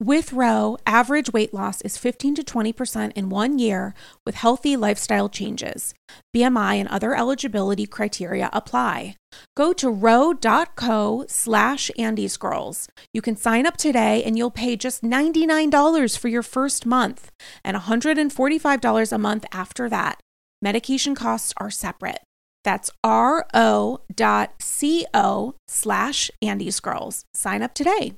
With Ro, average weight loss is 15 to 20% in one year with healthy lifestyle changes. BMI and other eligibility criteria apply. Go to ro.co slash andysgirls. You can sign up today and you'll pay just $99 for your first month and $145 a month after that. Medication costs are separate. That's ro.co slash andysgirls. Sign up today.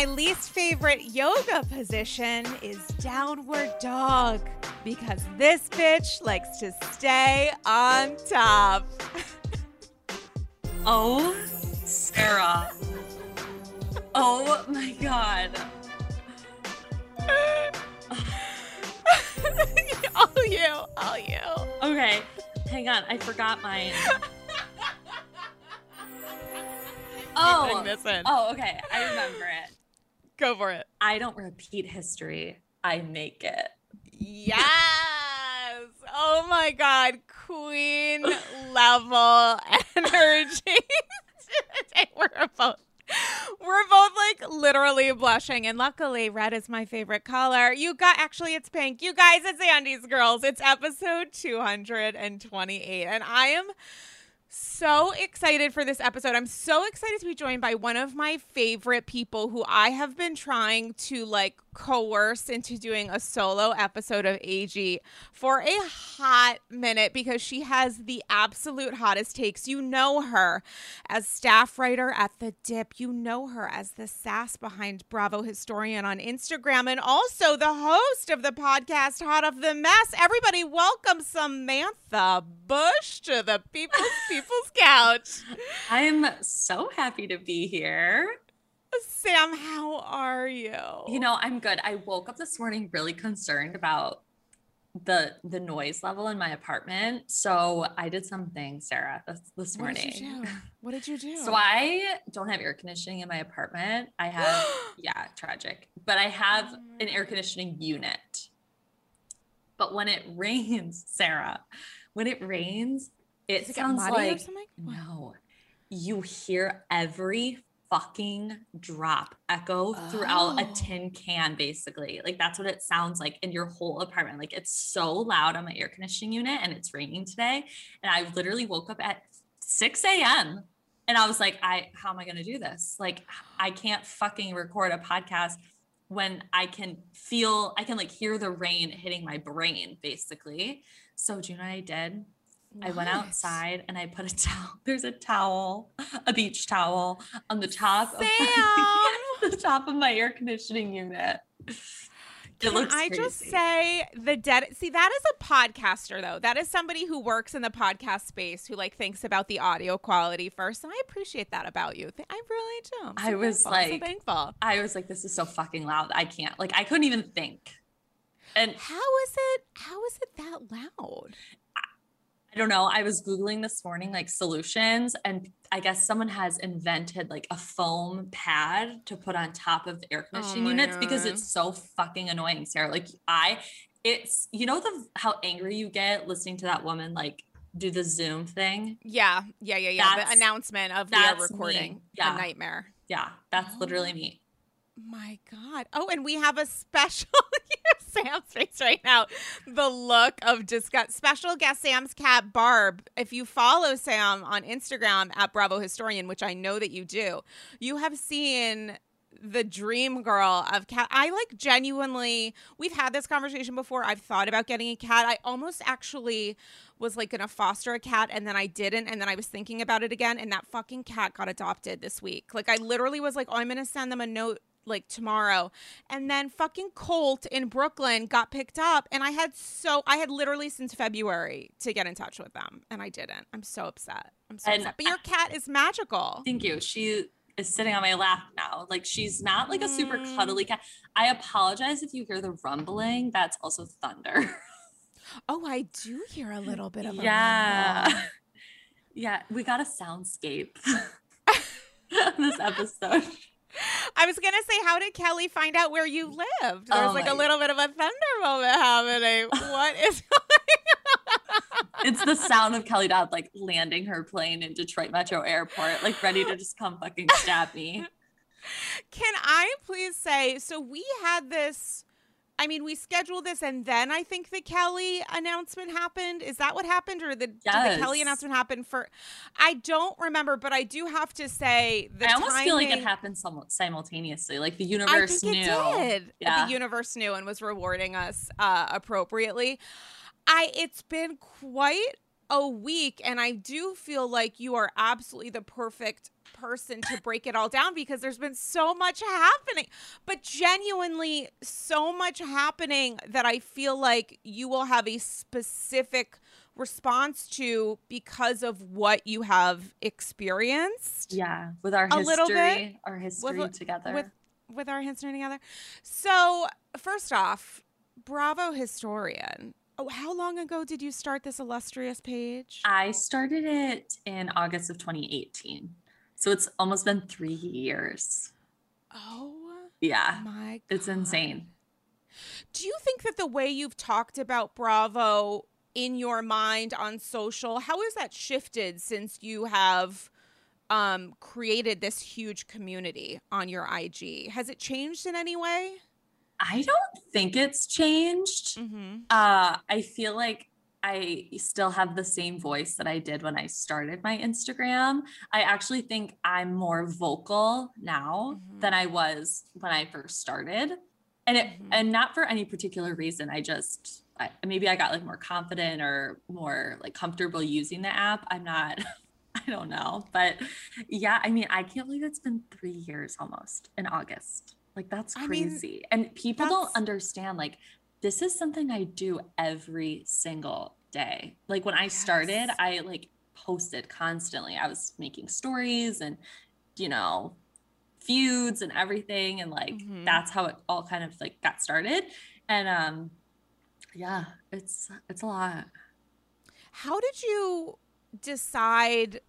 My least favorite yoga position is downward dog because this bitch likes to stay on top. oh, Sarah. Oh my God. all you, all you. Okay, hang on. I forgot mine. oh, oh, okay. I remember it. Go for it. I don't repeat history. I make it. Yes. Oh my God. Queen level energy. We're both we're both like literally blushing and luckily red is my favorite color you got actually it's pink you guys it's andy's girls it's episode 228 and i am so excited for this episode. I'm so excited to be joined by one of my favorite people who I have been trying to like coerce into doing a solo episode of AG for a hot minute because she has the absolute hottest takes. You know her as staff writer at The Dip. You know her as the sass behind Bravo Historian on Instagram and also the host of the podcast Hot of the Mess. Everybody welcome Samantha Bush to the People's People's Couch. I'm so happy to be here. Sam, how are you? You know, I'm good. I woke up this morning really concerned about the the noise level in my apartment. So I did something, Sarah, this, this morning. What did, what did you do? So I don't have air conditioning in my apartment. I have yeah, tragic. But I have oh an air oh. conditioning unit. But when it rains, Sarah, when it rains, it, it sounds like no. You hear every fucking drop echo throughout oh. a tin can basically. Like that's what it sounds like in your whole apartment. Like it's so loud on my air conditioning unit and it's raining today. And i literally woke up at 6 a.m and i was like i how am i going to do this? Like i can't fucking record a podcast when i can feel i can like hear the rain hitting my brain basically. So June i did I went outside and I put a towel. There's a towel, a beach towel on the top Sam. of the top of my air conditioning unit. Can I crazy. just say the dead? See, that is a podcaster though. That is somebody who works in the podcast space who like thinks about the audio quality first, and I appreciate that about you. I really do. So I was thankful. like, so thankful. I was like, this is so fucking loud. I can't. Like, I couldn't even think. And how is it? How is it that loud? I don't know. I was Googling this morning like solutions, and I guess someone has invented like a foam pad to put on top of the air oh conditioning oh units God. because it's so fucking annoying, Sarah. Like, I, it's, you know, the how angry you get listening to that woman like do the Zoom thing. Yeah. Yeah. Yeah. Yeah. That's, the announcement of the recording. Yeah. A nightmare. Yeah. That's oh. literally me. My God. Oh, and we have a special Sam's face right now. The look of disgust. Special guest Sam's cat Barb. If you follow Sam on Instagram at Bravo Historian, which I know that you do, you have seen the dream girl of cat. I like genuinely. We've had this conversation before. I've thought about getting a cat. I almost actually was like gonna foster a cat and then I didn't and then I was thinking about it again and that fucking cat got adopted this week. Like I literally was like, "Oh, I'm going to send them a note like tomorrow. And then fucking Colt in Brooklyn got picked up and I had so I had literally since February to get in touch with them and I didn't. I'm so upset. I'm so and upset. But your cat is magical. Thank you. She is sitting on my lap now. Like she's not like a super mm. cuddly cat. I apologize if you hear the rumbling. That's also thunder. Oh, I do hear a little bit of yeah. Rumble. Yeah, we got a soundscape this episode. I was gonna say, how did Kelly find out where you lived? There's oh like a little bit of a thunder moment happening. What is It's the sound of Kelly Dodd like landing her plane in Detroit Metro Airport, like ready to just come fucking stab me. Can I please say, so we had this I mean, we scheduled this and then I think the Kelly announcement happened. Is that what happened? Or the, yes. did the Kelly announcement happen for? I don't remember, but I do have to say the I almost timing, feel like it happened simultaneously. Like the universe knew. did. Yeah. The universe knew and was rewarding us uh, appropriately. I it's been quite a week and I do feel like you are absolutely the perfect person to break it all down because there's been so much happening, but genuinely so much happening that I feel like you will have a specific response to because of what you have experienced. Yeah, with our history, a little bit, our history with, together. With, with our history together. So, first off, bravo historian. Oh, how long ago did you start this illustrious page? I started it in August of 2018. So it's almost been three years. Oh, yeah. My God. It's insane. Do you think that the way you've talked about Bravo in your mind on social, how has that shifted since you have um, created this huge community on your IG? Has it changed in any way? I don't think it's changed. Mm-hmm. Uh, I feel like I still have the same voice that I did when I started my Instagram. I actually think I'm more vocal now mm-hmm. than I was when I first started. And it mm-hmm. and not for any particular reason. I just I, maybe I got like more confident or more like comfortable using the app. I'm not I don't know. But yeah, I mean, I can't believe it's been 3 years almost in August. Like that's crazy. I mean, and people don't understand like this is something I do every single day. Like when I yes. started, I like posted constantly. I was making stories and, you know, feuds and everything. And like mm-hmm. that's how it all kind of like got started. And um yeah, it's it's a lot. How did you decide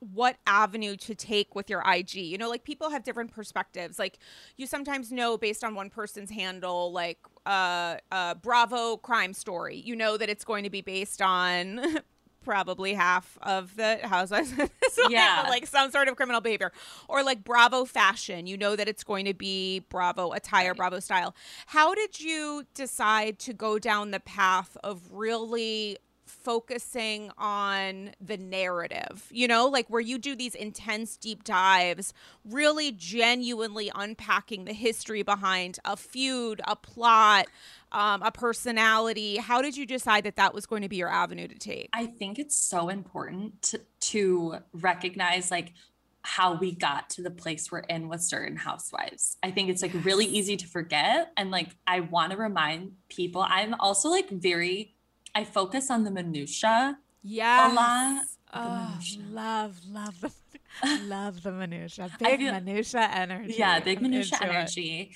what avenue to take with your IG. You know, like people have different perspectives. Like you sometimes know based on one person's handle, like uh, uh, Bravo crime story. You know that it's going to be based on probably half of the housewives. so yeah, like some sort of criminal behavior, or like Bravo fashion. You know that it's going to be Bravo attire, right. Bravo style. How did you decide to go down the path of really focusing on the narrative, you know, like where you do these intense deep dives, really genuinely unpacking the history behind a feud, a plot, um, a personality. How did you decide that that was going to be your avenue to take? I think it's so important to, to recognize like how we got to the place we're in with certain housewives. I think it's like really easy to forget. And like, I want to remind people, I'm also like very I focus on the minutia. Yeah. A lot. Oh, love, love the love the minutia. Big feel, minutia energy. Yeah, big minutia energy.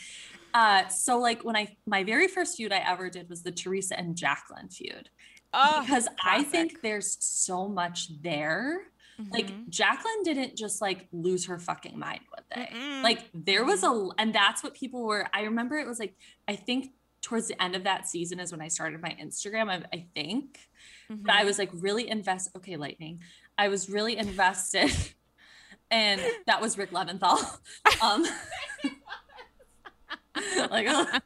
Uh, so like when I my very first feud I ever did was the Teresa and Jacqueline feud. Oh, because classic. I think there's so much there. Mm-hmm. Like Jacqueline didn't just like lose her fucking mind with it. Mm-mm. Like there was a and that's what people were I remember it was like I think towards the end of that season is when I started my Instagram, I, I think. Mm-hmm. But I was like really invest. Okay, lightning. I was really invested, and that was Rick Leventhal. Um, like, uh,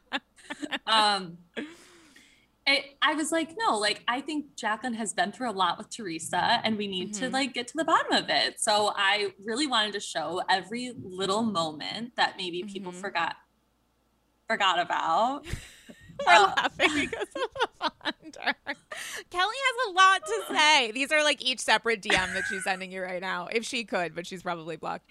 um, it, I was like, no, like I think Jacqueline has been through a lot with Teresa, and we need mm-hmm. to like get to the bottom of it. So I really wanted to show every little moment that maybe people mm-hmm. forgot forgot about. We're uh, laughing because of the. Kelly has a lot to say. These are like each separate DM that she's sending you right now, if she could, but she's probably blocked.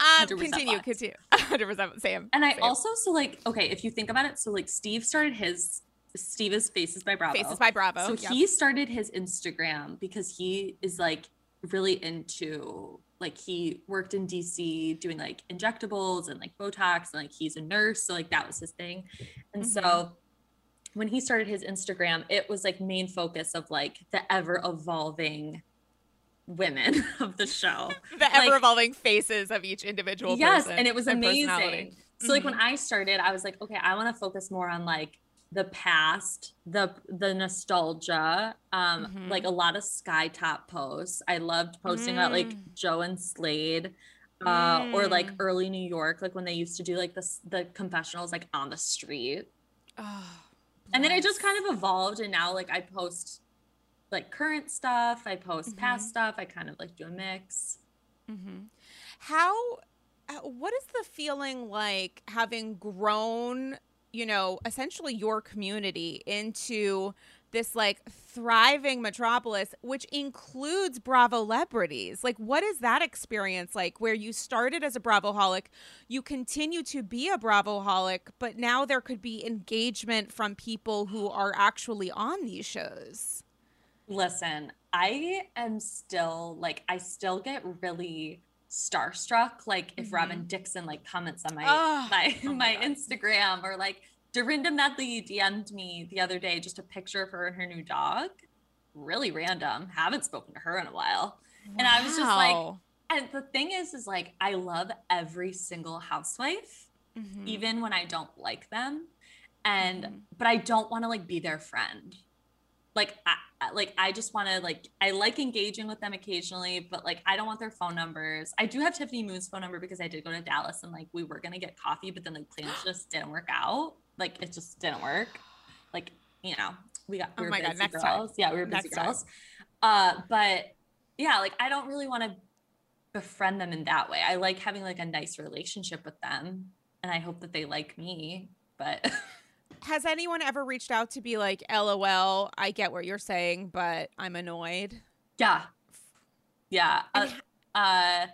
Um, continue, blocked. continue. 100% same. And I same. also, so like, okay, if you think about it, so like Steve started his Steve is Faces by Bravo. Faces by Bravo. So yep. he started his Instagram because he is like really into like he worked in DC doing like injectables and like Botox and like he's a nurse. So like that was his thing. And mm-hmm. so when he started his Instagram, it was like main focus of like the ever evolving women of the show. the like, ever evolving faces of each individual yes, and it was and amazing. So mm-hmm. like when mm-hmm. I started, I was like, okay, I want to focus more on like the past, the the nostalgia, um, mm-hmm. like a lot of sky top posts. I loved posting mm. about like mm. Jo and Slade. Uh, mm. or like mm. early New York, like when they used to do like the the confessionals like on the street. Oh, and then it just kind of evolved, and now like I post like current stuff, I post mm-hmm. past stuff, I kind of like do a mix. Mm-hmm. How? Uh, what is the feeling like having grown you know, essentially your community into this like thriving metropolis, which includes Bravo celebrities. Like, what is that experience like where you started as a Bravo holic, you continue to be a Bravo holic, but now there could be engagement from people who are actually on these shows? Listen, I am still like, I still get really starstruck like if mm-hmm. robyn dixon like comments on my oh, my, oh my, my instagram or like dorinda medley dm'd me the other day just a picture of her and her new dog really random haven't spoken to her in a while wow. and i was just like and the thing is is like i love every single housewife mm-hmm. even when i don't like them and mm-hmm. but i don't want to like be their friend like I, like I just want to like I like engaging with them occasionally, but like I don't want their phone numbers. I do have Tiffany Moon's phone number because I did go to Dallas and like we were gonna get coffee, but then like plans just didn't work out. Like it just didn't work. Like you know we got we oh were busy God, girls. Time. Yeah, we were busy next girls. Time. Uh, but yeah, like I don't really want to befriend them in that way. I like having like a nice relationship with them, and I hope that they like me. But Has anyone ever reached out to be like, LOL, I get what you're saying, but I'm annoyed? Yeah. Yeah. Uh, uh,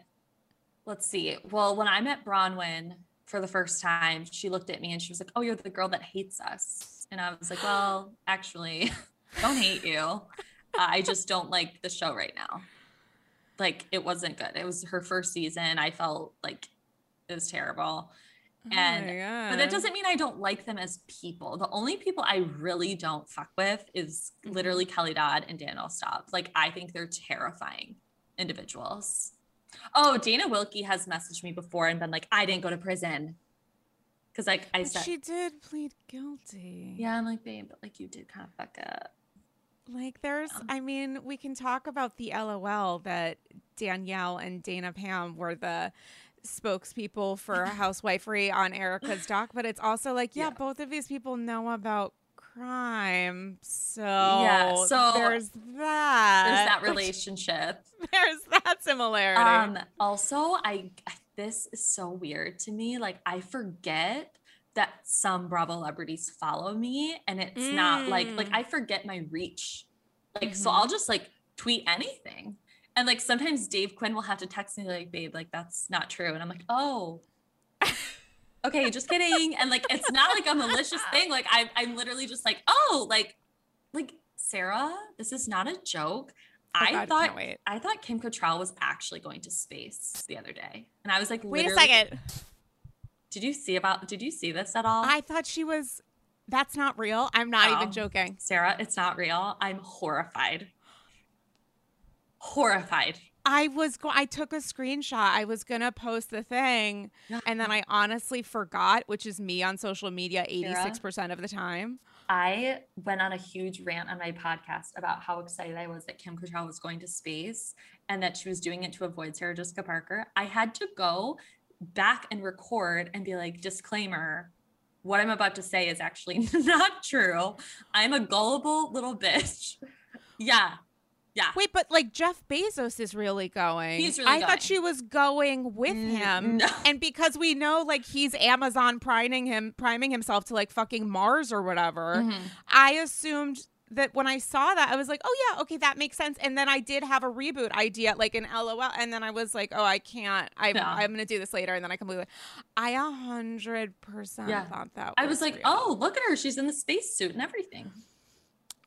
let's see. Well, when I met Braunwyn for the first time, she looked at me and she was like, Oh, you're the girl that hates us. And I was like, Well, actually, don't hate you. I just don't like the show right now. Like, it wasn't good. It was her first season. I felt like it was terrible. Oh and but that doesn't mean I don't like them as people. The only people I really don't fuck with is mm-hmm. literally Kelly Dodd and Danielle Staub. Like I think they're terrifying individuals. Oh, Dana Wilkey has messaged me before and been like, I didn't go to prison. Cause like I said she did plead guilty. Yeah, I'm like, babe, but like you did kind of fuck up. Like there's um I mean, we can talk about the LOL that Danielle and Dana Pam were the spokespeople for housewifery on Erika's doc, but it's also like, yeah, yeah, both of these people know about crime. So yeah, so there's that. There's that relationship. there's that similarity. Um also I this is so weird to me. Like I forget that some Bravo celebrities follow me and it's mm. not like like mm. I forget my reach. Like mm-hmm. so I'll just like tweet anything. And like sometimes Dave Quinn will have to text me like, babe, like that's not true. And I'm like, oh, okay, just kidding. And like it's not like a malicious thing. Like I I'm literally just like, oh, like, like Sarah, this is not a joke. Oh, I God, thought I thought Kim Cattrall was actually going to space the other day. And I was like, wait a second. Did you see about did you see this at all? I thought she was that's not real. I'm not oh, even joking. Sarah, it's not real. I'm horrified horrified. I was go- I took a screenshot. I was gonna post the thing, and then I honestly forgot, which is me on social media eighty six percent of the time. I went on a huge rant on my podcast about how excited I was that Kim Cattrall was going to space and that she was doing it to avoid Sarah Jessica Parker. I had to go back and record and be like, disclaimer, what I'm about to say is actually not true. I'm a gullible little bitch. Yeah. Yeah. Wait, but like Jeff Bezos is really going. He's really I going. thought she was going with Mm, him. no. And because we know like he's Amazon priming him priming himself to like fucking Mars or whatever, Mhm. I assumed that when I saw that, I was like, oh yeah, okay, that makes sense. And then I did have a reboot idea, like an LOL, and then I was like, oh, I can't. I, Yeah. I'm gonna do this later, and then I completely. I a hundred percent thought that. I was like, real. oh, look at her. She's in the spacesuit and everything.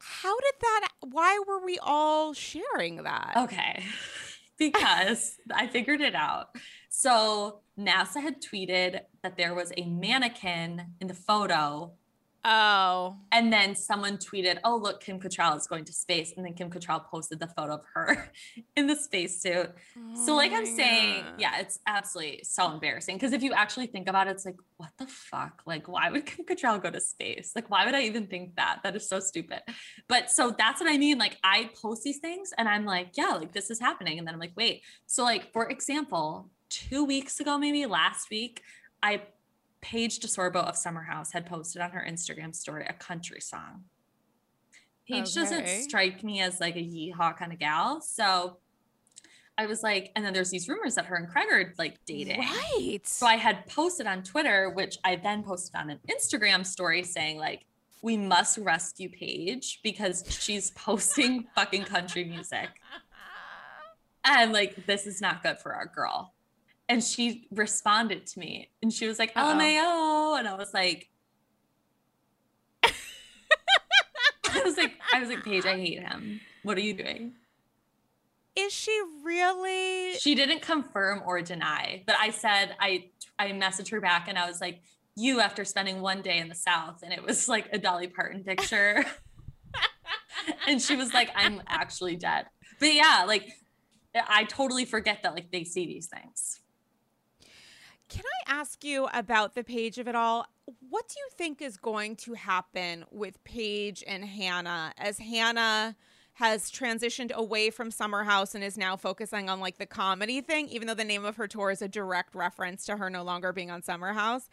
How did that? Why were we all sharing that? Okay. because I figured it out. So NASA had tweeted that there was a mannequin in the photo. Oh. And then someone tweeted, Oh, look, Kim Cattrall is going to space. And then Kim Cattrall posted the photo of her in the spacesuit. So, like Oh I'm my saying, yeah, it's absolutely so embarrassing. Because if you actually think about it, it's like, what the fuck? Like, why would Kim Cattrall go to space? Like, why would I even think that? That is so stupid. But so that's what I mean. Like, I post these things and I'm like, yeah, like this is happening. And then I'm like, wait. So, like, for example, two weeks ago, maybe last week, I Paige DeSorbo of Summer House had posted on her Instagram story a country song. Paige doesn't strike me as like a yeehaw kind of gal. So I was like, and then there's these rumors that her and Craig are like dating. Right. So I had posted on Twitter, which I then posted on an Instagram story saying, like, we must rescue Paige because she's posting fucking country music. And like, this is not good for our girl. And she responded to me and she was like, Uh-oh. LMAO. And I was like, I was like, I was like, Paige, I hate him. What are you doing? Is she really? She didn't confirm or deny, but I said I I messaged her back and I was like, you after spending one day in the South, and it was like a Dolly Parton picture. and she was like, I'm actually dead. But yeah, like I totally forget that like they see these things. Can I ask you about the Paige of it all? What do you think is going to happen with Paige and Hannah as Hannah has transitioned away from Summer House and is now focusing on like the comedy thing, even though the name of her tour is a direct reference to her no longer being on Summer House?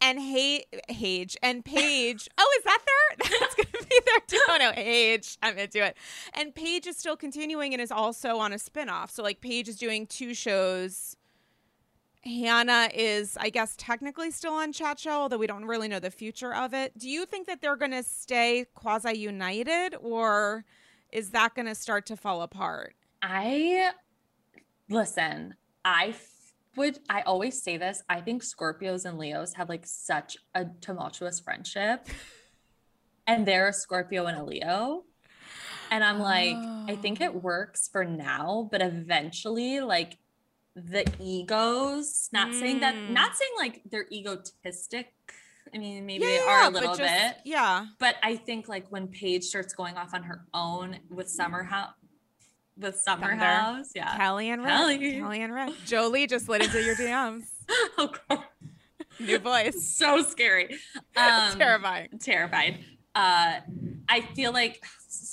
And hey, Paige and Paige. Oh, is that there? That's gonna be there too. Oh no, Paige. I'm into it. And Paige is still continuing and is also on a spinoff. So like Paige is doing two shows. Hannah is, I guess, technically still on Chat Show, although we don't really know the future of it. Do you think that they're going to stay quasi united, or is that going to start to fall apart? I listen, I would I always say this. I think Scorpios and Leos have like such a tumultuous friendship. And they're a Scorpio and a Leo. And I'm like, I think Oh. it works for now, but eventually, like the egos, not saying that, Mm. not saying like they're egotistic. I mean, maybe Yeah, they are yeah, a little just- bit Yeah. but I think like when Paige starts going off on her own with Summer House, with Summer Thunder. House, yeah. Kelly and Rick. Kelly. Kelly and Rick. Jolie just slid into your DMs. oh God, New voice. so scary, um, Terrifying. terrified. Uh, I feel like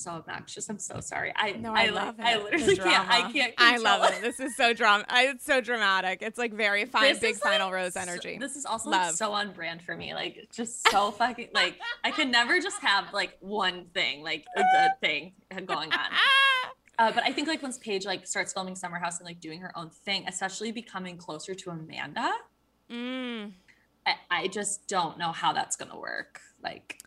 so obnoxious. I'm so sorry. I No, I, like- love it. I literally can't. I can't. I love it. This is so drama. It's so dramatic. It's like very fine, This big is, like, final rose so- energy. This is also like, so on brand for me. Like just so fucking like I can never just have like one thing, like a good thing going on. Uh, but I think like once Paige like starts filming Summer House and like doing her own thing, especially becoming closer to Amanda, Mm. I, I just don't know how that's gonna work. Like,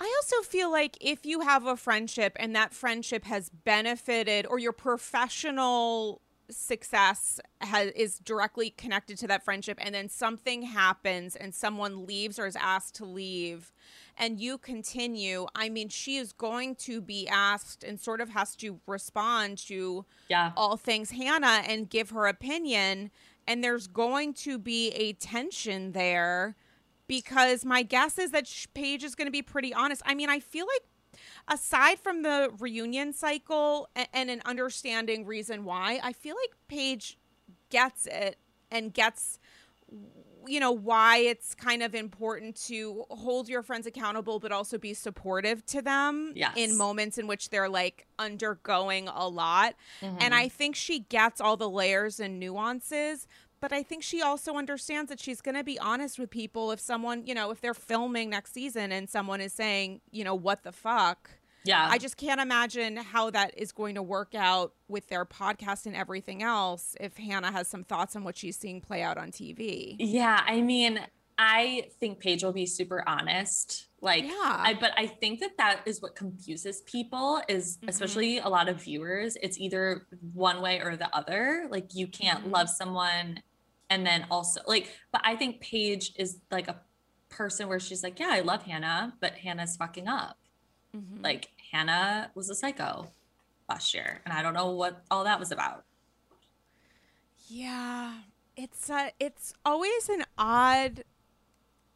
I also feel like if you have a friendship and that friendship has benefited or your professional success has, is directly connected to that friendship and then something happens and someone leaves or is asked to leave and you continue i mean she is going to be asked and sort of has to respond to yeah, all things Hannah and give her opinion. And there's going to be a tension there because my guess is that Paige is going to be pretty honest. I mean, I feel like aside from the reunion cycle and, and an understanding reason why, I feel like Paige gets it and gets you know why it's kind of important to hold your friends accountable but also be supportive to them Yes. in moments in which they're like undergoing a lot Mm-hmm. and I think she gets all the layers and nuances, but I think she also understands that she's going to be honest with people if someone, you know, if they're filming next season and someone is saying, you know, what the fuck. Yeah. I just can't imagine how that is going to work out with their podcast and everything else if Hannah has some thoughts on what she's seeing play out on TV. Yeah, I mean, I think Paige will be super honest. Like, Yeah. I, but I think that that is what confuses people is Mhm. especially a lot of viewers. It's either one way or the other. Like you can't Mhm. love someone and then also like, but I think Paige is like a person where she's like, yeah, I love Hannah, but Hannah's fucking up. Mhm. Like Hannah was a psycho last year, and I don't know what all that was about. Yeah, it's uh, it's always an odd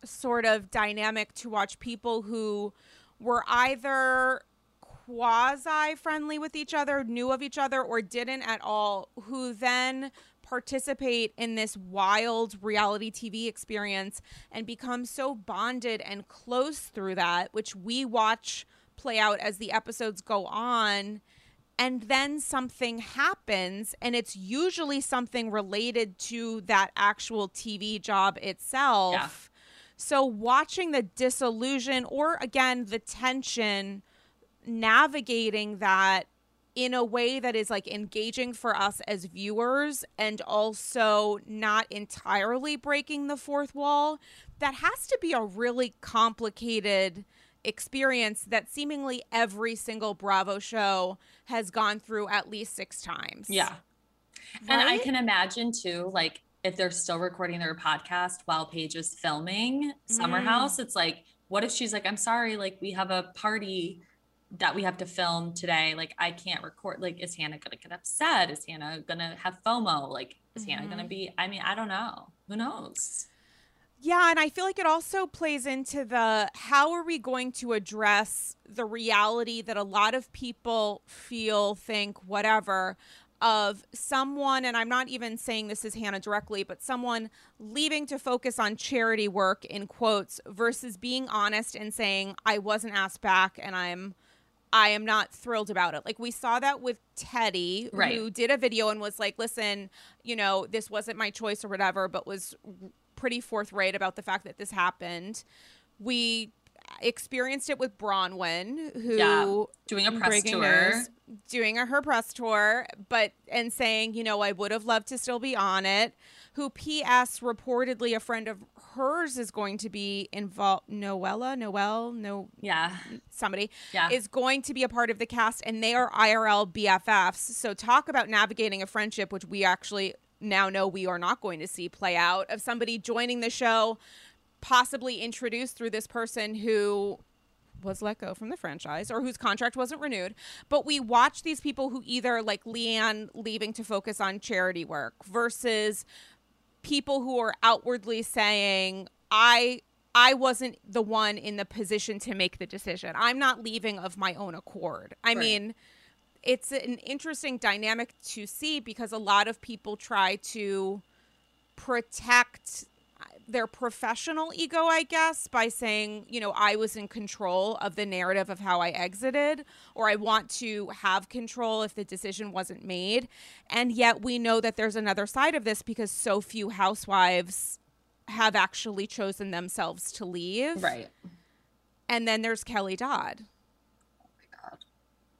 sort of dynamic to watch people who were either quasi friendly with each other, knew of each other, or didn't at all, who then participate in this wild reality TV experience and become so bonded and close through that, which we watch play out as the episodes go on and then something happens and it's usually something related to that actual TV job itself. Yeah. So watching the disillusion or again the tension navigating that in a way that is like engaging for us as viewers and also not entirely breaking the fourth wall that has to be a really complicated experience that seemingly every single Bravo show has gone through at least six times. Yeah. And I can imagine too, like if they're still recording their podcast while Paige is filming Summer Mm. House, it's like, what if she's like, I'm sorry, like we have a party that we have to film today. Like I can't record. Like, is Hannah gonna get upset? Is Hannah gonna have FOMO? Like, is Hannah gonna Mhm. be? I mean, I don't know. Who knows? Yeah, and I feel like it also plays into the how are we going to address the reality that a lot of people feel, think, whatever, of someone, and I'm not even saying this is Hannah directly, but someone leaving to focus on charity work in quotes versus being honest and saying, I wasn't asked back and I'm I am not thrilled about it. Like we saw that with Teddi, Right. who did a video and was like, "Listen, you know, this wasn't my choice or whatever," but was pretty forthright about the fact that this happened. We experienced it with Braunwyn, who Yeah, Doing a press tour. news, doing a, her press tour, but and saying, you know, I would have loved to still be on it. Who P.S. reportedly a friend of hers is going to be involved. Noella, Noel, no Yeah. somebody Yeah. is going to be a part of the cast, and they are IRL BFFs. So talk about navigating a friendship, which we actually now know we are not going to see play out of somebody joining the show, possibly introduced through this person who was let go from the franchise or whose contract wasn't renewed. But we watch these people who either like LeeAnne leaving to focus on charity work versus people who are outwardly saying, I I wasn't the one in the position to make the decision. I'm not leaving of my own accord. I Right. mean, it's an interesting dynamic to see because a lot of people try to protect their professional ego, I guess, by saying, you know, I was in control of the narrative of how I exited, or I want to have control if the decision wasn't made. And yet we know that there's another side of this because so few housewives have actually chosen themselves to leave. Right. And then there's Kelly Dodd. Oh my God.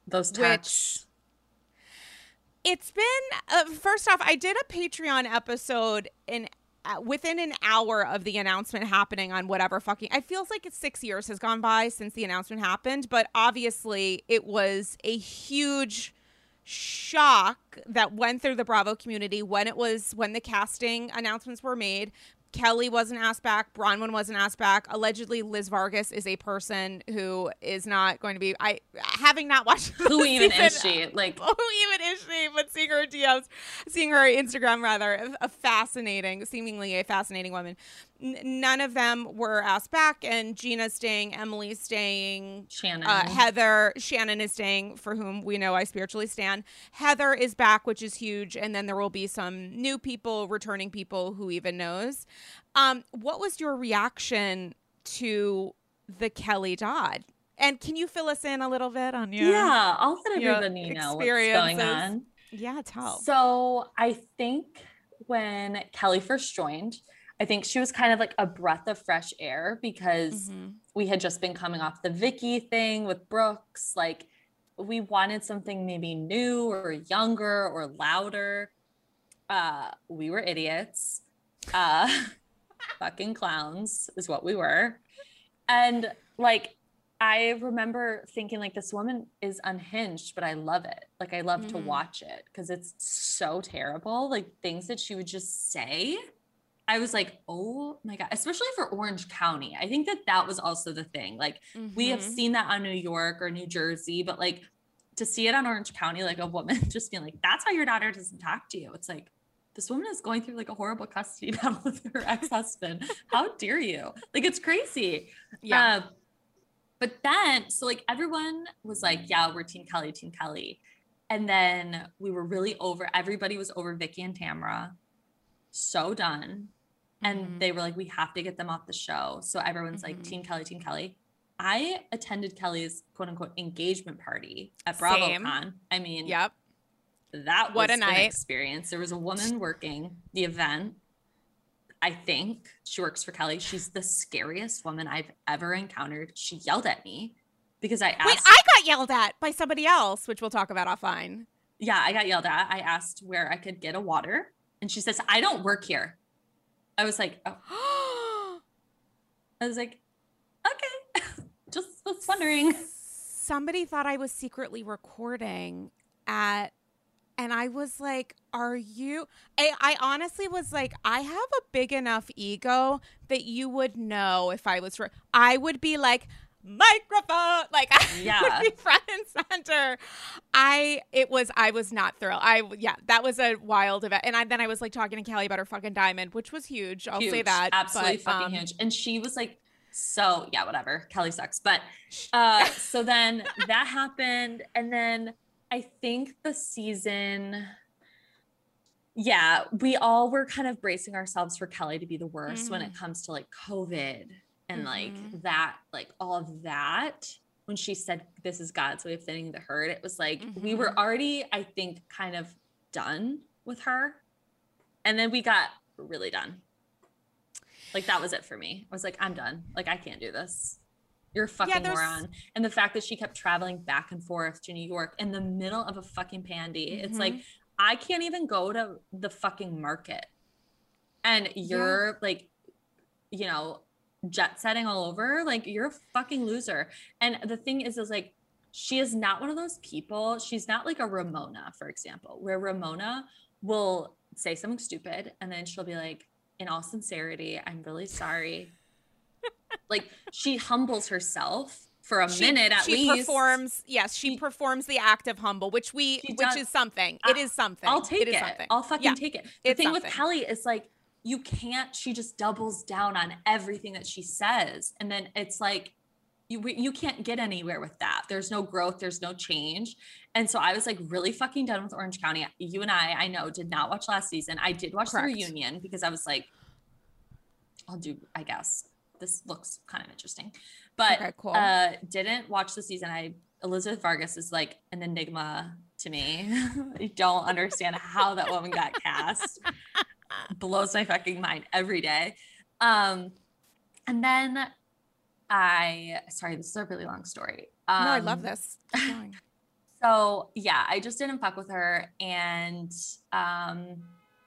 Those Which- It's been uh, first off, I did a Patreon episode in Uh, within an hour of the announcement happening on whatever fucking. It feels like it's six years has gone by since the announcement happened, but obviously it was a huge shock that went through the Bravo community when it was when the casting announcements were made. Kelly wasn't asked back. Braunwyn wasn't asked back. Allegedly, Liz Vargas is a person who is not going to be. I having not watched. Who even is she? Like, who even is she? But seeing her DMs, seeing her Instagram rather, a- a fascinating, seemingly a fascinating woman. N- none of them were asked back, and Gina's staying, Emily's staying, Shannon. uh, Heather, Shannon is staying, for whom we know I spiritually stand. Heather is back, which is huge, and then there will be some new people, returning people, who even knows. Um, what was your reaction to the Kelly Dodd? And can you fill us in a little bit on your yeah, I'll let everybody know what's going on. Yeah, tell. So I think when Kelly first joined. I think she was kind of like a breath of fresh air because mm-hmm. we had just been coming off the Vicki thing with Brooks. Like we wanted something maybe new or younger or louder. Uh, we were idiots. Uh, fucking clowns is what we were. And like I remember thinking like this woman is unhinged, but I love it. Like I love mm-hmm. to watch it because it's so terrible. Like things that she would just say. I was like, oh my God, especially for Orange County. I think that that was also the thing. Like, mm-hmm. we have mm-hmm. seen that on New York or New Jersey, but like to see it on Orange County, like a woman just being like, that's how your daughter doesn't talk to you. It's like, this woman is going through like a horrible custody battle with her ex husband. how dare you? Like, it's crazy. Yeah. Uh, but then, so like everyone was like, yeah, we're Team Kelly, Team Kelly. And then we were really over, everybody was over Vicki and Tamra. So done and mm-hmm. they were like, we have to get them off the show. So everyone's mm-hmm. like, Team Kelly, Team Kelly. I attended Kelly's quote unquote engagement party at BravoCon. I mean, yep. That what a night experience. There was a woman working the event. I think she works for Kelly. She's the scariest woman I've ever encountered. She yelled at me because I asked. Wait, I got yelled at by somebody else, which we'll talk about offline. Yeah, I got yelled at. I asked where I could get a water, and she says, "I don't work here." I was like, oh. I was like, okay, just was wondering. Somebody thought I was secretly recording at, and I was like, are you? I, I honestly was like, I have a big enough ego that you would know if I was, re- I would be like, microphone like yeah. I would be front and center i it was i was not thrilled i yeah that was a wild event and I, then i was like talking to kelly about her fucking diamond which was huge i'll huge. say that absolutely but, fucking um, huge and she was like so yeah whatever kelly sucks but uh so then that happened and then i think the season yeah we all were kind of bracing ourselves for kelly to be the worst mm. when it mm. comes to like covid and mm-hmm. like that like all of that when she said this is god's way of thinning the herd it was like mm-hmm. we were mm-hmm. already i think kind of done with her and then we got really done like that was it for me i was like i'm done like i can't do this you're a fucking yeah, moron. And the fact that she kept traveling back and forth to New York in the middle of a fucking pandy. Mm-hmm. It's like, mm-hmm. I can't even go to the fucking market. And you're yeah. like, you know, jet setting all over, like you're a fucking loser. And the thing is, is like, she is not one of those people. She's not like a Ramona, for example, where Ramona will say something stupid and then she'll be like, in all sincerity, I'm really sorry. like she humbles herself for a she, minute at she least. She performs, yes, she, she, performs the act of humble, which we, which is something. I, it is something. I'll take it. it. Something. I'll fucking yeah, take it. The thing something. with Kelly is like, you can't she just doubles down on everything that she says. And then it's like you you can't get anywhere with that. There's no growth there's no change. And so i was like really fucking done with orange county. You and i i know did not watch last season. I did watch Correct. the reunion because i was like i'll do i guess. This looks kind of interesting. But okay, cool. uh didn't watch the season. I elizabeth vargas is like an enigma to me. I don't understand how that woman got cast blows my fucking mind every day. Um, and then I, sorry, this is a really long story. Um, no, I love um, this. so yeah, I just didn't fuck with her. And um,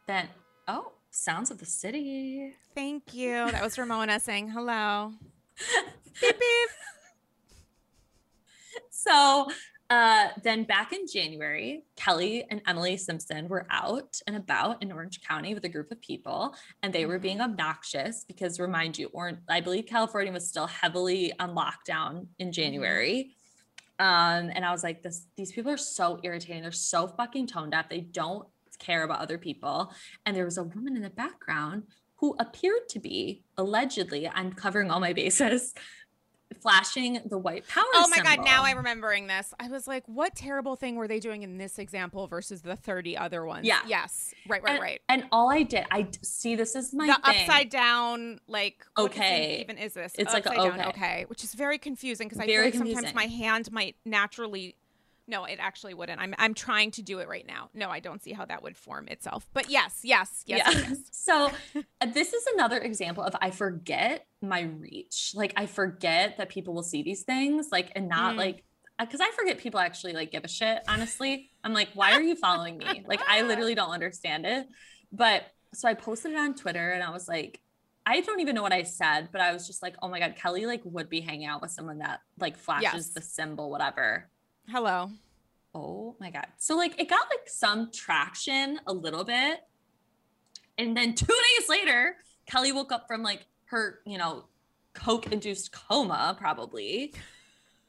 then, oh, Sounds of the City. Thank you. That was Ramona saying hello. beep, beep. So uh, then back in January, Kelly and Emily Simpson were out and about in Orange County with a group of people, and they were being mm-hmm. obnoxious because, remind you, or I believe California was still heavily on lockdown in mm-hmm. January. Um, and I was like, this, these people are so irritating. They're so fucking tone deaf. They don't care about other people. And there was a woman in the background who appeared to be allegedly, I'm covering all my bases, flashing the white power oh my symbol. god now i'm remembering this i was like what terrible thing were they doing in this example versus the 30 other ones yeah yes right right and, right and all i did i see this is my the thing. upside down like okay even is this it's upside like okay. down, okay which is very confusing because i feel like confusing. sometimes my hand might naturally No, it actually wouldn't. I'm I'm trying to do it right now. No, I don't see how that would form itself. But yes, yes, yes, yeah. yes. so uh, this is another example of I forget my reach. Like I forget that people will see these things, like and not Mm. like because I forget people actually like give a shit. Honestly, I'm like, why are you following me? Like I literally don't understand it. But so I posted it on Twitter and I was like, I don't even know what I said, but I was just like, oh my god, Kelly like would be hanging out with someone that like flashes Yes. the symbol, whatever. Hello. Oh my god. So like it got like some traction a little bit. And then 2 days later, Kelly woke up from like her, you know, coke induced coma probably.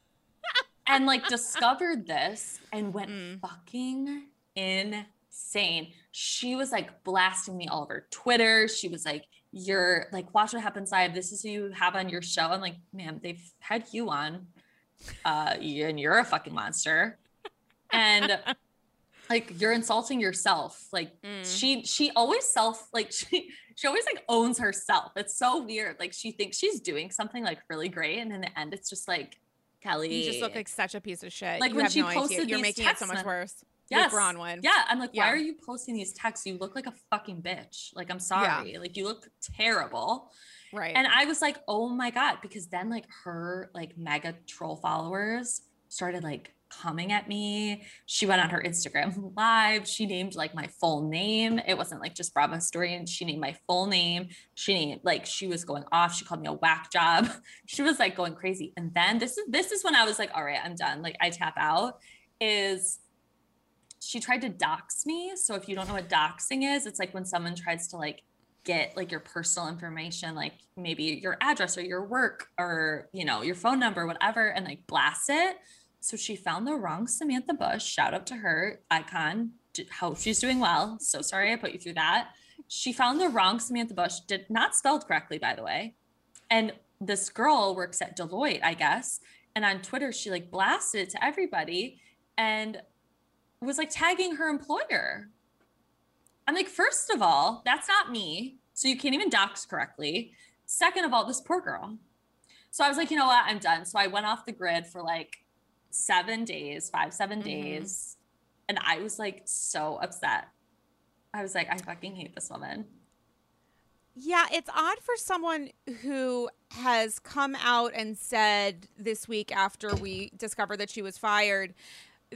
and like discovered this and went Mm. fucking insane. She was like blasting me all over Twitter. She was like, You're like, watch what happens live. This is who you have on your show. I'm like, ma'am, they've had you on. Uh, and you're a fucking monster. And like you're insulting yourself. Like Mm. she she always self like she she always like owns herself. It's so weird. Like she thinks she's doing something like really great. And in the end, it's just like Kelly. You just look like such a piece of shit. Like you when have she no idea. posted You're making it so much worse. Yes. With Braunwyn. Yeah. I'm like, why are you posting these texts? You look like a fucking bitch. Like, I'm sorry. Like, you look terrible. Right. And I was like, oh my God. Because then, like, her, like, mega troll followers started, like, coming at me. She went on her Instagram live. She named, like, my full name. It wasn't, like, just Bravo Story. And she named my full name. She named, like, she was going off. She called me a whack job. she was, like, going crazy. And then this is, this is when I was like, all right, I'm done. Like, I tap out. Is she tried to dox me. So if you don't know what doxing is, it's like when someone tries to like get like your personal information, like maybe your address or your work or you know your phone number, whatever, and like blast it. So she found the wrong Samantha Bush. Shout out to her, icon. Hope she's doing well. So sorry I put you through that. She found the wrong Samantha Bush, did not spelled correctly, by the way. And this girl works at Deloitte, I guess. And on Twitter, she like blasted it to everybody and was like tagging her employer. I'm like, first of all, that's not me. So you can't even dox correctly. Second of all, this poor girl. So I was like, you know what? I'm done. So I went off the grid for like seven days, five, 7 Mhm. days. And I was like so upset. I was like, I fucking hate this woman. Yeah, it's odd for someone who has come out and said this week after we discovered that she was fired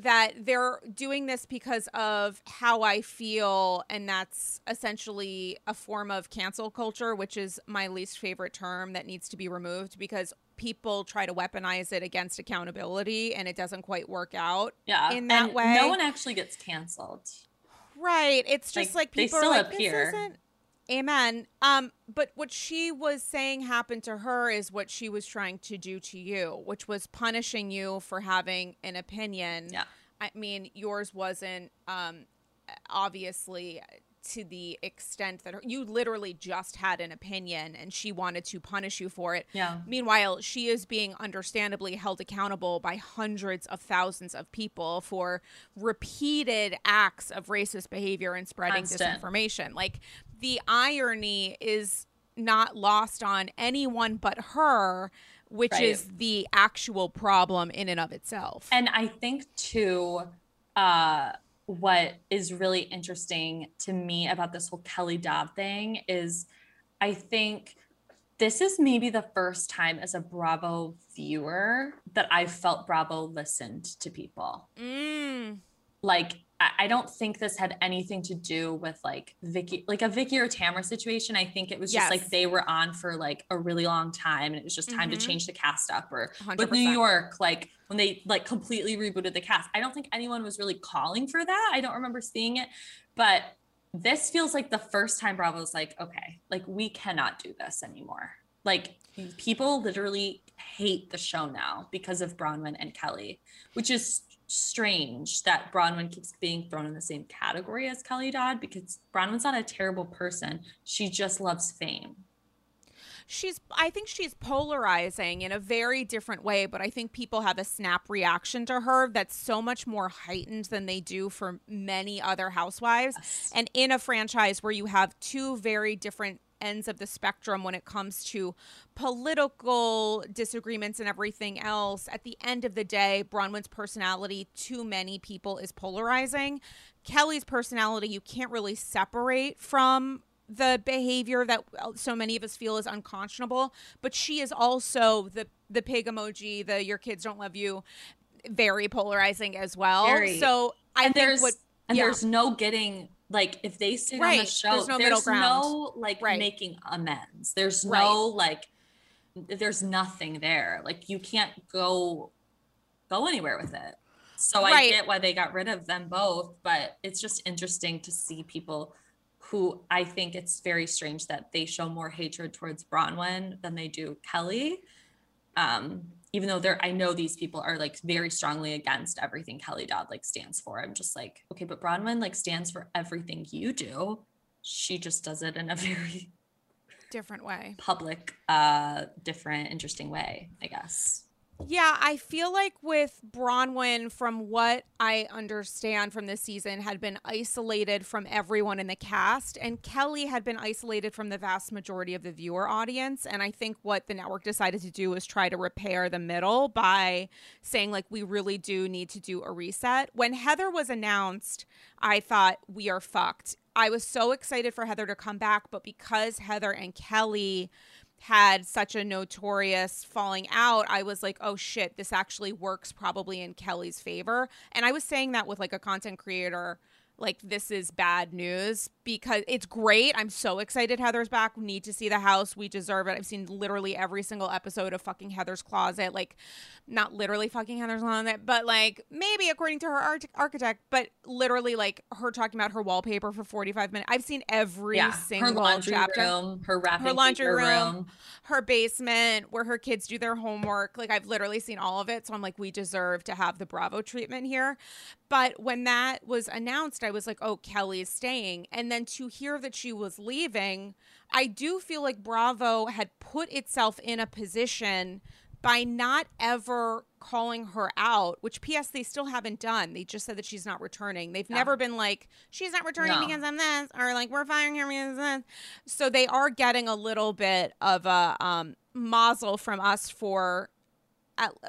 that they're doing this because of how I feel, and that's essentially a form of cancel culture, which is my least favorite term that needs to be removed because people try to weaponize it against accountability and it doesn't quite work out. Yeah. In that and way- No one actually gets canceled. Right. It's just Like, like, they people still are like, appear. this isn't. Amen. Um, but what she was saying happened to her is what she was trying to do to you, which was punishing you for having an opinion. Yeah. I mean, yours wasn't um obviously to the extent that her, you literally just had an opinion and she wanted to punish you for it. Yeah. Meanwhile, she is being understandably held accountable by hundreds of thousands of people for repeated acts of racist behavior and spreading Constant. disinformation. Like the irony is not lost on anyone but her, which Right. is the actual problem in and of itself. And I think too, uh, what is really interesting to me about this whole Kelly Dodd thing is I think this is maybe the first time as a Bravo viewer that I felt Bravo listened to people. Mm. Like I don't think this had anything to do with like Vicki, like a Vicki or Tamara situation. I think it was just like they were on for like a really long time and it was just time Mhm. to change the cast up or with 100%. New York, like when they like completely rebooted the cast. I don't think anyone was really calling for that. I don't remember seeing it, but this feels like the first time Bravo Bravo's like, okay, like we cannot do this anymore. Like people literally hate the show now because of Braunwyn and Kelly, which is strange that Braunwyn keeps being thrown in the same category as Kelly Dodd because Braunwyn's not a terrible person. She just loves fame. she's i think she's polarizing in a very different way but i think people have a snap reaction to her that's so much more heightened than they do for many other housewives Yes. and in a franchise where you have two very different ends of the spectrum when it comes to political disagreements and everything else. At the end of the day, Braunwyn's personality to many people is polarizing. Kelly's personality, you can't really separate from the behavior that so many of us feel is unconscionable but she is also the the pig emoji the your kids don't love you very polarizing as well very. so i and think there's what and yeah. there's no getting like if they sit right. on the show there's no, there's no like right. making amends there's no right. like there's nothing there like you can't go go anywhere with it so i get why they got rid of them both but it's just interesting to see people who I think it's very strange that they show more hatred towards Braunwyn than they do Kelly. Um, even though they're, I know these people are like very strongly against everything Kelly Dodd like stands for. I'm just like, okay, but Braunwyn like stands for everything you do. She just does it in a very different way, public, uh, different, interesting way, I guess. Yeah, I feel like with Braunwyn, from what I understand from this season, had been isolated from everyone in the cast, and Kelly had been isolated from the vast majority of the viewer audience. And I think what the network decided to do was try to repair the middle by saying, like, we really do need to do a reset. When Heather was announced, I thought, we are fucked. I was so excited for Heather to come back, but because Heather and Kelly had such a notorious falling out, I was like, oh shit, this actually works probably in Kelly's favor. And I was saying that with like a content creator like this is bad news because it's great. I'm so excited Heather's back. We need to see the house. We deserve it. I've seen literally every single episode of fucking Heather's Closet. Like not literally fucking Heather's Closet, but like maybe according to her art- architect, but literally like her talking about her wallpaper for 45 minutes. I've seen every yeah, single her laundry chapter. Room, her wrapping her laundry room, room, her basement where her kids do their homework. Like I've literally seen all of it. So I'm like, we deserve to have the Bravo treatment here. But when that was announced, I was like, oh, Kelly is staying. And then to hear that she was leaving, I do feel like Bravo had put itself in a position by not ever calling her out, which PS they still haven't done. They just said that she's not returning. They've never been like, she's not returning no. because of this, or like we're firing her because of this. So they are getting a little bit of a um mazel from us for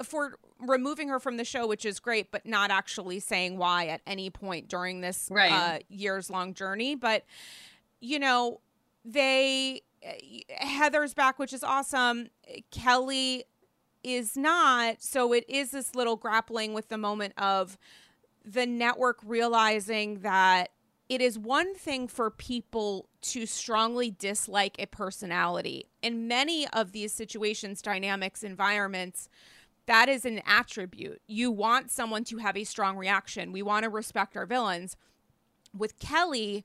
for removing her from the show, which is great, but not actually saying why at any point during this right. uh, years long journey. But, you know, they, Heather's back, which is awesome. Kelly is not. So it is this little grappling with the moment of the network realizing that it is one thing for people to strongly dislike a personality. In many of these situations, dynamics, environments, that is an attribute. You want someone to have a strong reaction. We want to respect our villains. With Kelly,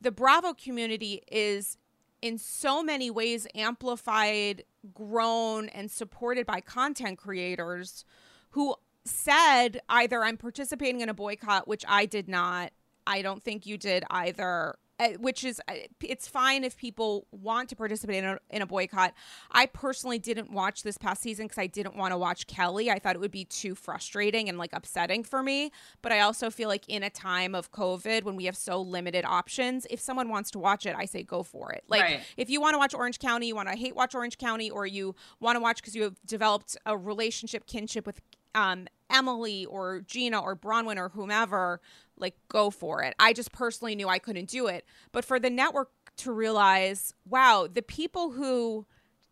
the Bravo community is in so many ways amplified, grown, and supported by content creators who said either I'm participating in a boycott, which I did not. I don't think you did either. Uh, which is uh, it's fine if people want to participate in a, in a boycott. I personally didn't watch this past season because I didn't want to watch Kelly. I thought it would be too frustrating and like upsetting for me. But I also feel like in a time of COVID when we have so limited options, if someone wants to watch it, I say go for it. Like right. if you want to watch Orange County, you want to hate watch Orange County, or you want to watch because you have developed a relationship kinship with um, Emily or Gina or Braunwyn or whomever, like go for it. I just personally knew I couldn't do it. But for the network to realize, wow, the people who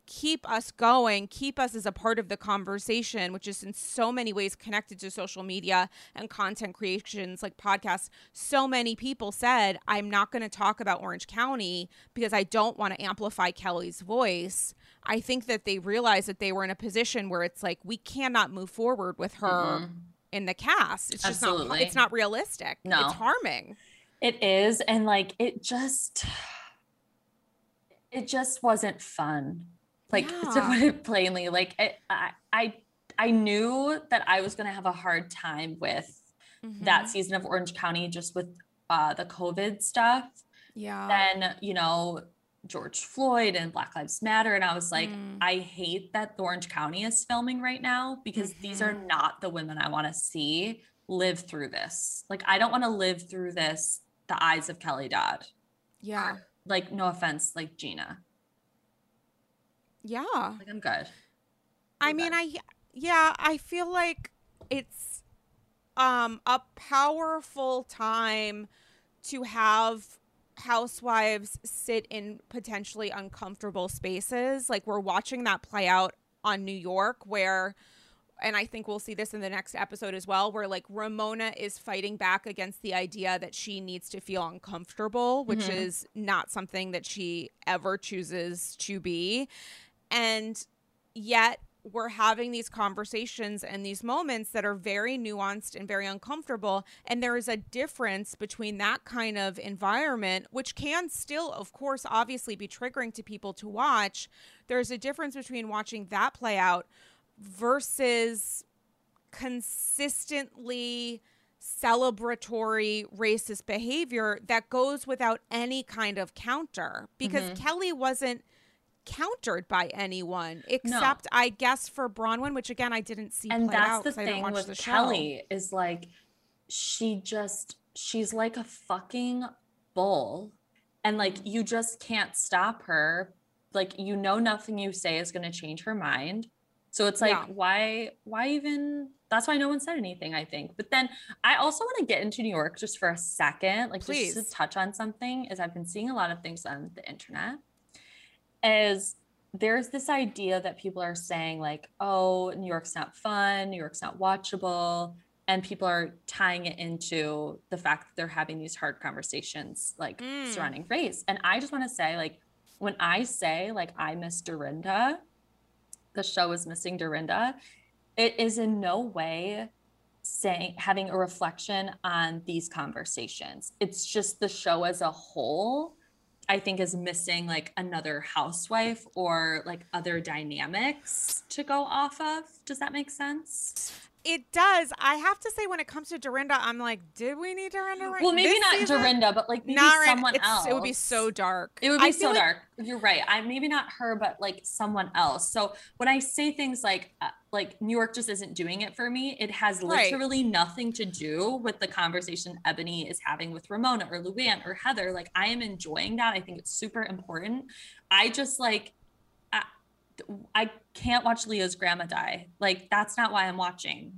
keep us going, keep us as a part of the conversation, which is in so many ways connected to social media and content creations like podcasts. So many people said, I'm not going to talk about Orange County because I don't want to amplify Kelly's voice. I think that they realized that they were in a position where it's like, we cannot move forward with her. Mm-hmm in the cast. It's just Absolutely. not it's not realistic. No. It's harming. It is and like it just it just wasn't fun. Like yeah. to put it plainly, like it, I I I knew that I was going to have a hard time with mm-hmm. that season of Orange County just with uh the COVID stuff. Yeah. Then, you know, George Floyd and Black Lives Matter. And I was like, mm. I hate that Orange County is filming right now because mm-hmm. these are mm-hmm. not the women I want to see live through this. Like, I don't want to live through this the eyes of Kelly Dodd. Yeah. like no offense, like Gina. Yeah. Like I'm good. I mean, I yeah, I feel like it's um a powerful time to have housewives sit in potentially uncomfortable spaces. Like we're watching that play out on New York where and I think we'll see this in the next episode as well, where like Ramona is fighting back against the idea that she needs to feel uncomfortable, which mm-hmm. is not something that she ever chooses to be. And yet we're having these conversations and these moments that are very nuanced and very uncomfortable. And there is a difference between that kind of environment, which can still, of course, obviously be triggering to people to watch. There's a difference between watching that play out versus consistently celebratory racist behavior that goes without any kind of counter because mm-hmm. Kelly wasn't countered by anyone except no. I guess for Braunwyn, which again I didn't see. And that's the thing with the Kelly is like she just she's like a fucking bull, and like you just can't stop her. Like you know nothing you say is going to change her mind. So it's like yeah. why why even that's why no one said anything, I think. But then I also want to get into New York just for a second, like Please. just to touch on something, is I've been seeing a lot of things on the internet is there's this idea that people are saying like oh new york's not fun new york's not watchable and people are tying it into the fact that they're having these hard conversations like mm. surrounding race and i just want to say like when i say like i miss dorinda the show is missing dorinda it is in no way saying having a reflection on these conversations it's just the show as a whole I think is missing like another housewife or like other dynamics to go off of. Does that make sense? It does. I have to say, when it comes to Dorinda, I'm like, did we need Dorinda? Right? Well, maybe not season? Dorinda, but like maybe not someone else. It would be so dark. It would be so like- dark. You're right. I maybe not her, but like someone else. So when I say things like uh, like New York just isn't doing it for me, it has literally right. nothing to do with the conversation Ebony is having with Ramona or Luann or Heather. Like I am enjoying that. I think it's super important. I just like I can't watch Leah's grandma die. Like that's not why I'm watching.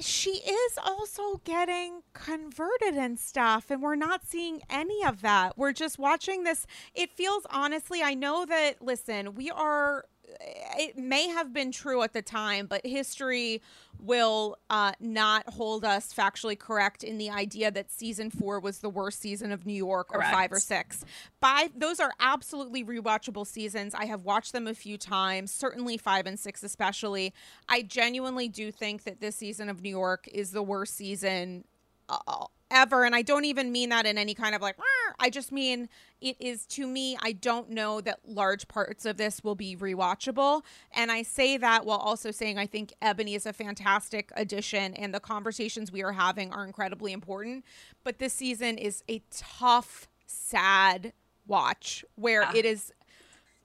She is also getting converted and stuff, and we're not seeing any of that. We're just watching this. It feels honestly, I know that, listen, we are it may have been true at the time, but history will uh, not hold us factually correct in the idea that season four was the worst season of New York or five or six. Five, those are absolutely rewatchable seasons. I have watched them a few times, certainly five and six, especially. I genuinely do think that this season of New York is the worst season. Uh, ever and i don't even mean that in any kind of like i just mean it is to me i don't know that large parts of this will be rewatchable and i say that while also saying i think Ebony is a fantastic addition and the conversations we are having are incredibly important but this season is a tough sad watch where yeah. it is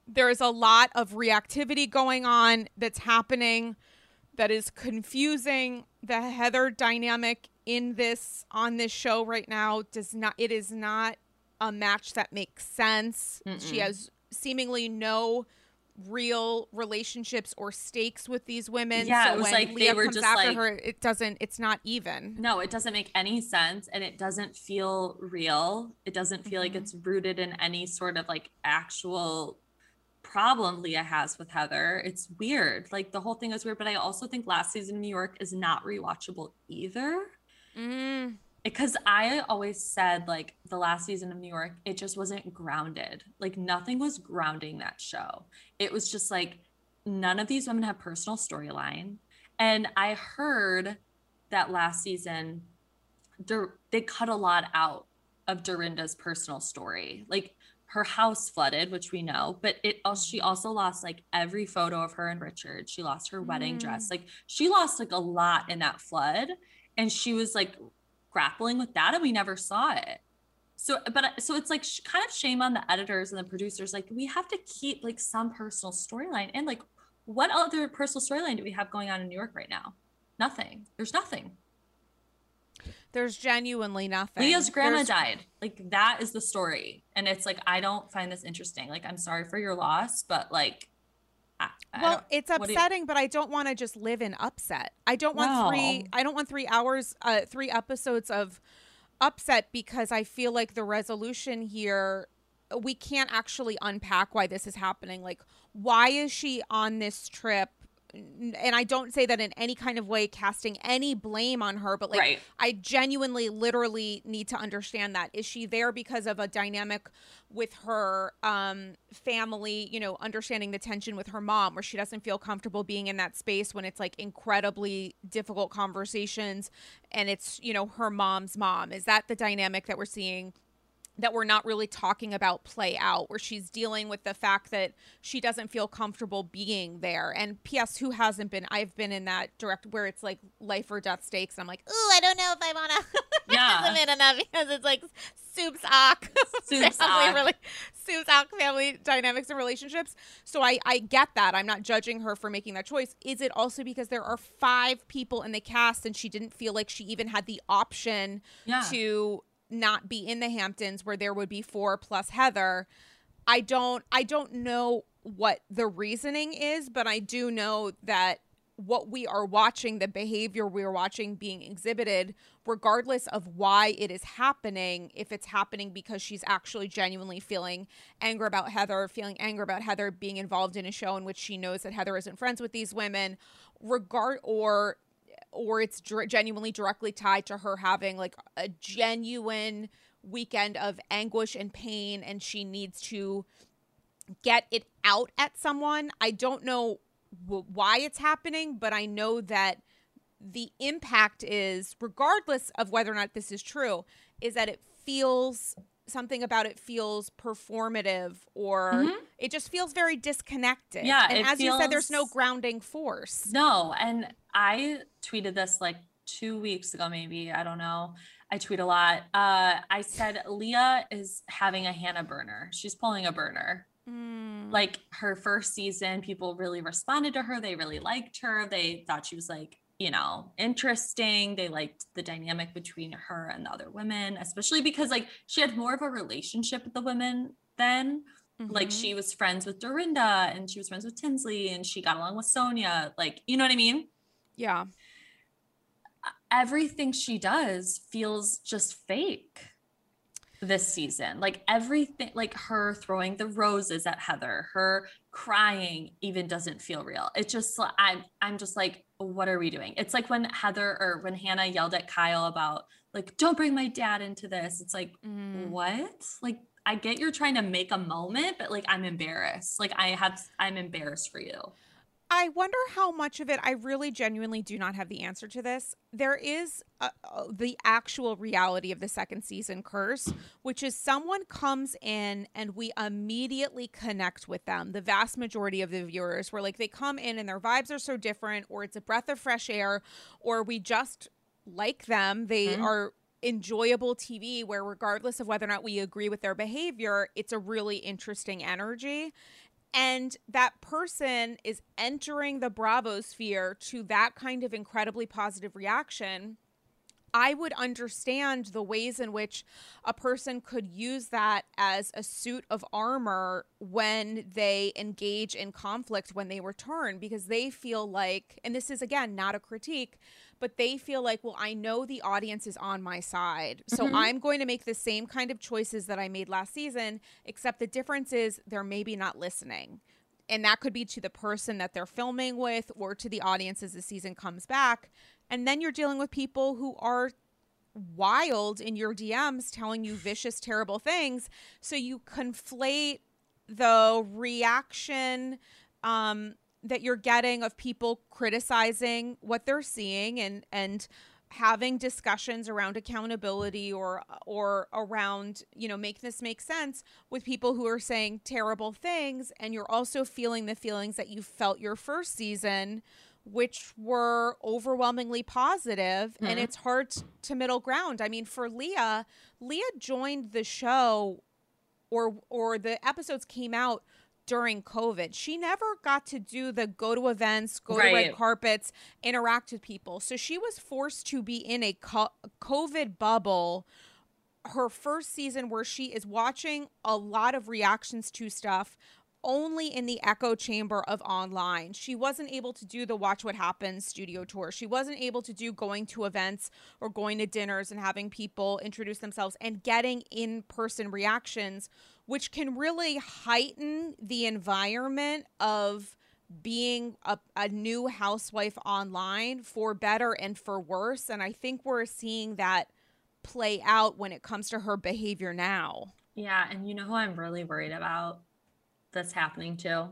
there is a lot of reactivity going on that's happening that is confusing the heather dynamic in this on this show right now does not it is not a match that makes sense. Mm-mm. She has seemingly no real relationships or stakes with these women. Yeah, so it was like Leah they were just after like, her, it doesn't. It's not even. No, it doesn't make any sense, and it doesn't feel real. It doesn't feel mm-hmm. like it's rooted in any sort of like actual problem Leah has with Heather. It's weird. Like the whole thing is weird. But I also think last season in New York is not rewatchable either. Mm. Because I always said, like, the last season of New York, it just wasn't grounded. Like, nothing was grounding that show. It was just like, none of these women have personal storyline. And I heard that last season, they cut a lot out of Dorinda's personal story. Like, her house flooded, which we know, but it also she also lost like every photo of her and Richard. She lost her wedding mm. dress. Like she lost like a lot in that flood and she was like grappling with that and we never saw it so but so it's like sh- kind of shame on the editors and the producers like we have to keep like some personal storyline and like what other personal storyline do we have going on in new york right now nothing there's nothing There's genuinely nothing. Leah's grandma There's- died. Like that is the story. And it's like I don't find this interesting. Like I'm sorry for your loss, but like I, Well, it's do you- upsetting, but I don't want to just live in upset. I don't want three. I don't want three hours, uh, three episodes of upset because I feel like the resolution here, we can't actually unpack why this is happening. Like, why is she on this trip? And I don't say that in any kind of way, casting any blame on her, but like, Right. I genuinely, literally need to understand that. Is she there because of a dynamic with her um, family, you know, understanding the tension with her mom, where she doesn't feel comfortable being in that space when it's like incredibly difficult conversations and it's, you know, her mom's mom? Is that the dynamic that we're seeing? That we're not really talking about play out where she's dealing with the fact that she doesn't feel comfortable being there. And ps who hasn't been? I've been in that direct where it's like life or death stakes and i'm like ooh i don't know if i want to Yeah. participate in that because it's like soup's ock Soup's family really soup's ock family dynamics and relationships. So i i get that. I'm not judging her for making that choice. Is it also because there are five people in the cast and she didn't feel like she even had the option Yeah. to not be in the Hamptons where there would be four plus Heather. I don't I don't know what the reasoning is, but I do know that what we are watching, the behavior we are watching being exhibited, regardless of why it is happening, if it's happening because she's actually genuinely feeling anger about Heather, feeling anger about Heather being involved in a show in which she knows that Heather isn't friends with these women, regard or or it's dir- genuinely directly tied to her having like a genuine weekend of anguish and pain and she needs to get it out at someone. I don't know w- why it's happening, but I know that the impact is regardless of whether or not this is true is that it feels something about it feels performative or Mhm. it just feels very disconnected. Yeah, And as you said there's no grounding force. No, and I tweeted this like two weeks ago, maybe. I don't know. I tweet a lot. Uh, I said Leah is having a Hannah Berner. She's pulling a Berner. Mm. Like her first season, people really responded to her. They really liked her. They thought she was like, you know, interesting. They liked the dynamic between her and the other women, especially because like she had more of a relationship with the women then. Like Mhm. she was friends with Dorinda and she was friends with Tinsley and she got along with Sonja. Like, you know what I mean? yeah. everything she does feels just fake this season. Like everything, like her throwing the roses at Heather, her crying even doesn't feel real. It's just, I'm, I'm just like, what are we doing? It's like when Heather or when Hannah yelled at Kyle about like, don't bring my dad into this. It's like, Mm. what? Like, I get you're trying to make a moment, but like, I'm embarrassed. Like, I have, I'm embarrassed for you. I wonder how much of it I really genuinely do not have the answer to this. There is uh uh, the actual reality of the second season curse, which is someone comes in and we immediately connect with them. The vast majority of the viewers were like they come in and their vibes are so different or it's a breath of fresh air or we just like them. They Mhm. are enjoyable TV where regardless of whether or not we agree with their behavior, it's a really interesting energy and that person is entering the bravo sphere to that kind of incredibly positive reaction i would understand the ways in which a person could use that as a suit of armor when they engage in conflict when they return because they feel like and this is again not a critique but they feel like well i know the audience is on my side. So Mhm. i'm going to make the same kind of choices that i made last season except the difference is they're maybe not listening. And that could be to the person that they're filming with or to the audience as the season comes back and then you're dealing with people who are wild in your DMs telling you vicious terrible things. So you conflate the reaction um that you're getting of people criticizing what they're seeing and and having discussions around accountability or or around you know make this make sense with people who are saying terrible things. And you're also feeling the feelings that you felt your first season which were overwhelmingly positive, and Mhm. it's hard to middle ground i mean for leah leah joined the show or or the episodes came out during COVID. She never got to do the go to events, go to red carpets, interact with people. So she was forced to be in a co- COVID bubble. Her first season, where she is watching a lot of reactions to stuff only in the echo chamber of online. She wasn't able to do the Watch What Happens studio tour. She wasn't able to do going to events or going to dinners and having people introduce themselves and getting in person reactions, which can really heighten the environment of being a, a new housewife online for better and for worse. And I think we're seeing that play out when it comes to her behavior now. Yeah, and you know who I'm really worried about that's happening to?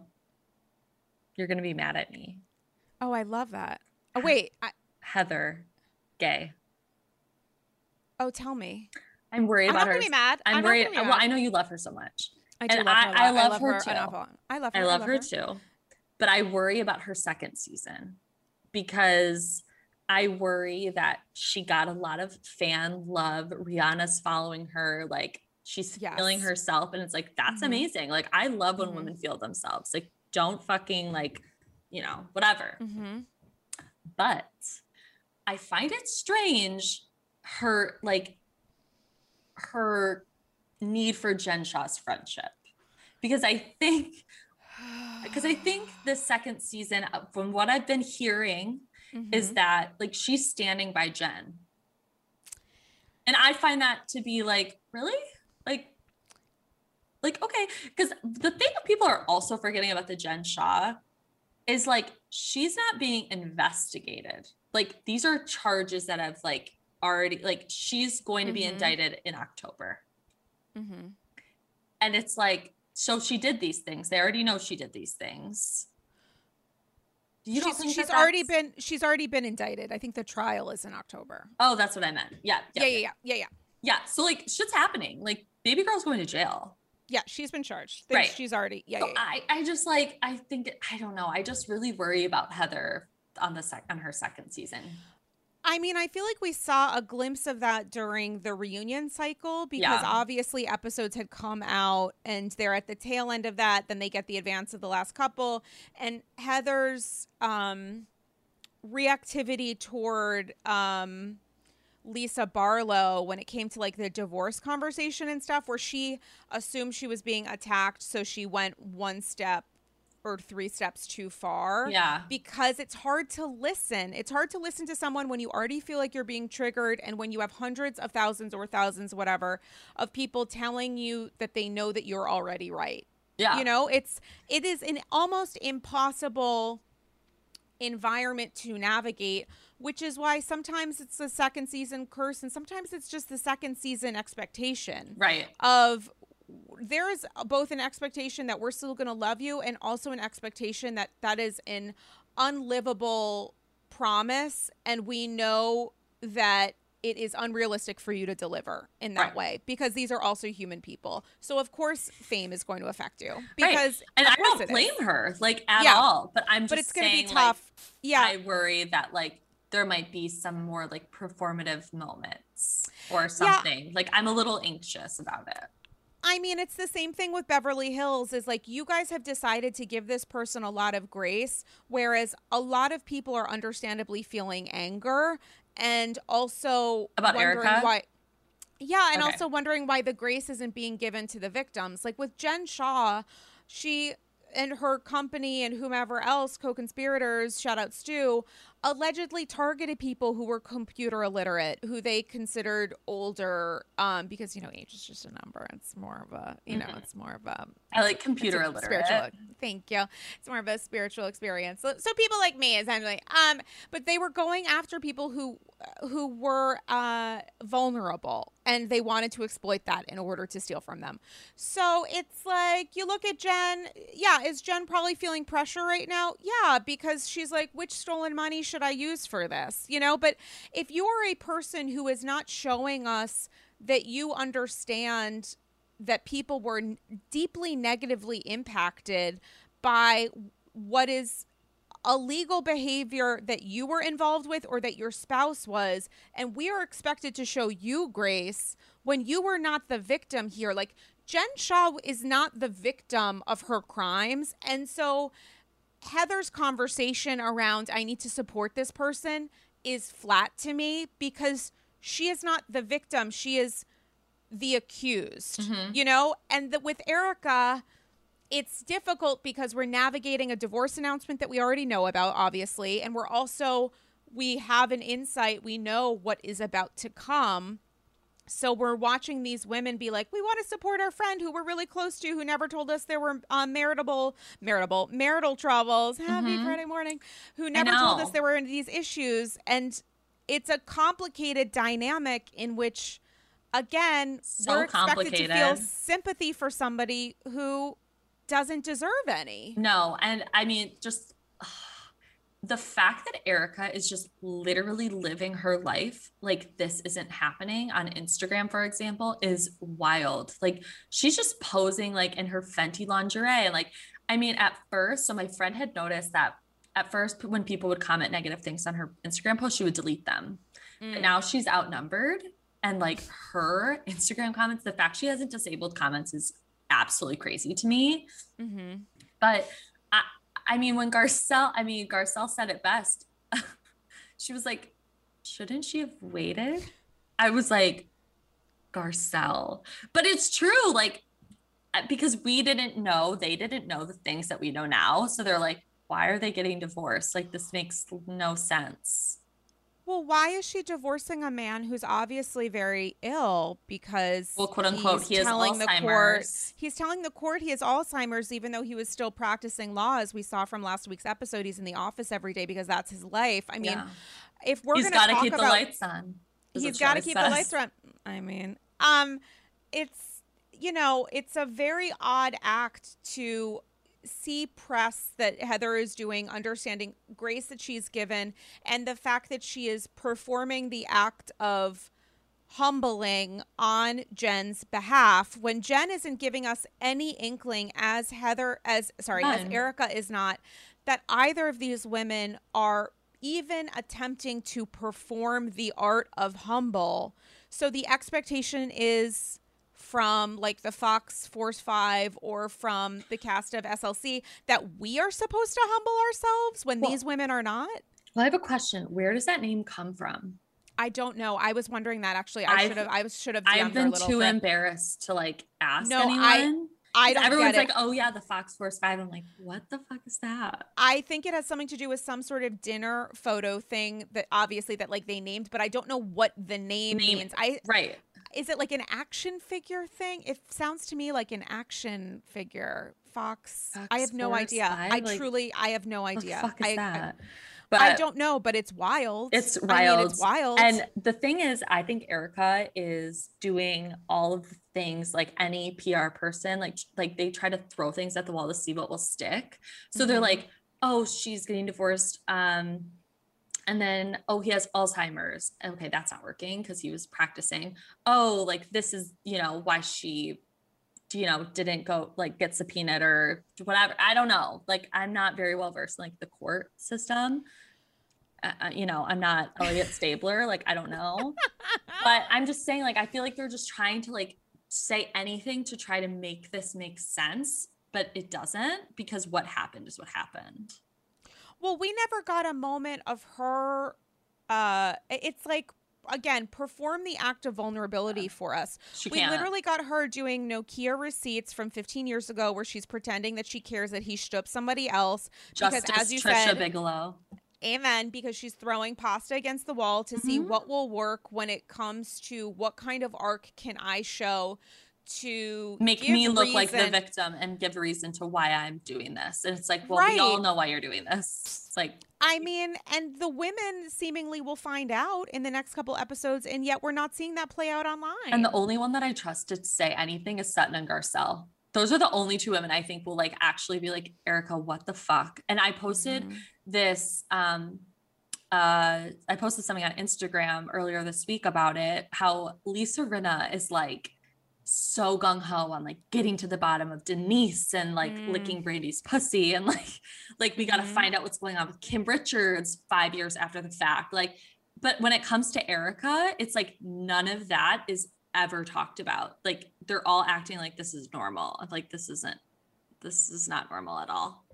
You're gonna be mad at me. Oh, I love that. Oh, wait. I, Heather Gay. oh, tell me. I'm worried I'm about not her. gonna be mad. I'm, not worried. Well, I know you love her so much. I do and love I- her. a lot. I love her an too. I love her. I love her too. But I worry about her second season because I worry that she got a lot of fan love. Rihanna's following her, like she's feeling herself, and it's like that's Mhm. amazing. Like I love when Mhm. women feel themselves. Like don't fucking like, you know, whatever. Mm-hmm. But I find it strange her like her need for Jen Shah's friendship because I think because I think the second season, uh, from what I've been hearing, is Mm-hmm. that like she's standing by Jen. And I find that to be like, really? Like, like, okay. Because the thing that people are also forgetting about the Jen Shah is like she's not being investigated. Like these are charges that have like already like she's going to be Mhm. indicted in October. Mm-hmm. And it's like, so she did these things. They already know she did these things. You don't she's think she's that already been she's already been indicted. I think the trial is in October. Oh, that's what I meant. Yeah. Yeah, yeah, yeah, yeah, yeah. Yeah. So like shit's happening. Like baby girl's going to jail. Yeah, she's been charged. They- Right. She's already yeah, So yeah, yeah. I, I just like I think I don't know. I just really worry about Heather on the sec on her second season. I mean, I feel like we saw a glimpse of that during the reunion cycle because Yeah. obviously episodes had come out and they're at the tail end of that. Then they get the advance of the last couple. And Heather's um, reactivity toward um, Lisa Barlow when it came to like the divorce conversation and stuff, where she assumed she was being attacked. So she went one step or three steps too far Yeah. because it's hard to listen. It's hard to listen to someone when you already feel like you're being triggered and when you have hundreds of thousands or thousands, whatever, of people telling you that they know that you're already right. Yeah. You know, it's it is an almost impossible environment to navigate, which is why sometimes it's the second season curse and sometimes it's just the second season expectation Right. of there is both an expectation that we're still going to love you and also an expectation that that is an unlivable promise and we know that it is unrealistic for you to deliver in that Right. way because these are also human people so of course fame is going to affect you because And I don't is. blame her like at Yeah. all. But I'm just but it's going to be tough Like, yeah I worry that like there might be some more like performative moments or something. Like I'm a little anxious about it. I mean, it's the same thing with Beverly Hills is like you guys have decided to give this person a lot of grace, whereas a lot of people are understandably feeling anger and also About wondering Erika? why. Yeah, and Okay. also wondering why the grace isn't being given to the victims. Like with Jen Shah, she and her company and whomever else, co-conspirators, shout out Stu, allegedly targeted people who were computer illiterate, who they considered older, um, because you know age is just a number. It's more of a, you know, Mhm. it's more of a I like computer illiterate. Spiritual, thank you. It's more of a spiritual experience. So, so people like me, essentially. Um, but they were going after people who who were uh, vulnerable, and they wanted to exploit that in order to steal from them. So it's like you look at Jen. Yeah, is Jen probably feeling pressure right now? Yeah, because she's like, which stolen money should I use for this? You know. But if you are a person who is not showing us that you understand that people were deeply negatively impacted by what is illegal behavior that you were involved with or that your spouse was and we are expected to show you grace when you were not the victim here like Jen Shah is not the victim of her crimes. And so Heather's conversation around, I need to support this person, is flat to me because she is not the victim. She is the accused, mm-hmm. you know? And the, with Erika, it's difficult because we're navigating a divorce announcement that we already know about, obviously. And we're also, we have an insight, we know what is about to come. So we're watching these women be like, we want to support our friend who we're really close to, who never told us there were uh, maritable, maritable, marital troubles. Happy mm-hmm. Friday morning. Who never told us there were these issues, and it's a complicated dynamic in which, again, so we're expected to feel sympathy for somebody who doesn't deserve any. No, and I mean, just the fact that Erika is just literally living her life like this isn't happening on Instagram, for example, is wild. Like she's just posing like in her Fenty lingerie. And like, I mean, at first, so my friend had noticed that at first, when people would comment negative things on her Instagram post, she would delete them. Mm. But now she's outnumbered. And like her Instagram comments, the fact she hasn't disabled comments is absolutely crazy to me. Mm-hmm. But I mean, when Garcelle, I mean, Garcelle said it best. she was like, shouldn't she have waited? I was like, Garcelle. But it's true. Like, uh, because we didn't know, they didn't know the things that we know now. So they're like, why are they getting divorced? Like, this makes no sense. Well, why is she divorcing a man who's obviously very ill because well, quote unquote, he is telling Alzheimer's. the court he's telling the court he has Alzheimer's, even though he was still practicing law, as we saw from last week's episode. He's in the office every day because that's his life. I mean, yeah. if we're he's got to keep about, the lights on, he's got to keep says. the lights on. I mean, um, it's you know, it's a very odd act to see press that Heather is doing, understanding grace that she's given, and the fact that she is performing the act of humbling on Jen's behalf when Jen isn't giving us any inkling as Heather as sorry, None. as Erika is not that either of these women are even attempting to perform the art of humble. So the expectation is from like the Fox Force 5 or from the cast of SLC that we are supposed to humble ourselves when well, these women are not? Well, I have a question. Where does that name come from? I don't know. I was wondering that actually. I should have. I should have. I've been too bit. embarrassed to like ask no, anyone. I, I don't Everyone's like, oh yeah, the Fox Force Five. I'm like, what the fuck is that? I think it has something to do with some sort of dinner photo thing that obviously that like they named, but I don't know what the name, name means. I right is it like an action figure thing? It sounds to me like an action figure. Fox. Fox I have no idea. Five? I like, truly, I have no idea. fuck is I, that? I, but I don't know, but it's wild. It's wild. I mean, it's wild. And the thing is, I think Erika is doing all of the things like any PR person, like like they try to throw things at the wall to see what will stick. So mm-hmm. they're like, oh, she's getting divorced. Um, and then, oh, he has Alzheimer's. Okay, that's not working because he was practicing. Oh, like this is, you know, why she, you know, didn't go like get subpoenaed or whatever. I don't know. Like, I'm not very well versed in like the court system. Uh, uh you know, I'm not Elliot Stabler. like, I don't know. but I'm just saying, like, I feel like they're just trying to like say anything to try to make this make sense, but it doesn't because what happened is what happened. Well, we never got a moment of her. Uh, it's like again perform the act of vulnerability for us. She we can't. literally got her doing Nokia receipts from 15 years ago, where she's pretending that she cares that he stood somebody else. Justice because, as you Trisha said, Bigelow. Amen. Because she's throwing pasta against the wall to mm-hmm. see what will work when it comes to what kind of arc can I show to make me look reason. like the victim and give reason to why I'm doing this. And it's like, well, right. we all know why you're doing this. It's like, I mean, and the women seemingly will find out in the next couple episodes, and yet we're not seeing that play out online. And the only one that I trust to say anything is Sutton and Garcelle. Those are the only two women I think will like actually be like, Erika, what the fuck? And I posted mm-hmm. this, um, uh, I posted something on Instagram earlier this week about it, how Lisa Rinna is like, so gung ho on like getting to the bottom of Denise and like mm. licking Brandi's pussy and like like we got to mm. find out what's going on with Kim Richards 5 years after the fact like but when it comes to Erika, it's like none of that is ever talked about like they're all acting like this is normal. Like this isn't this is not normal at all.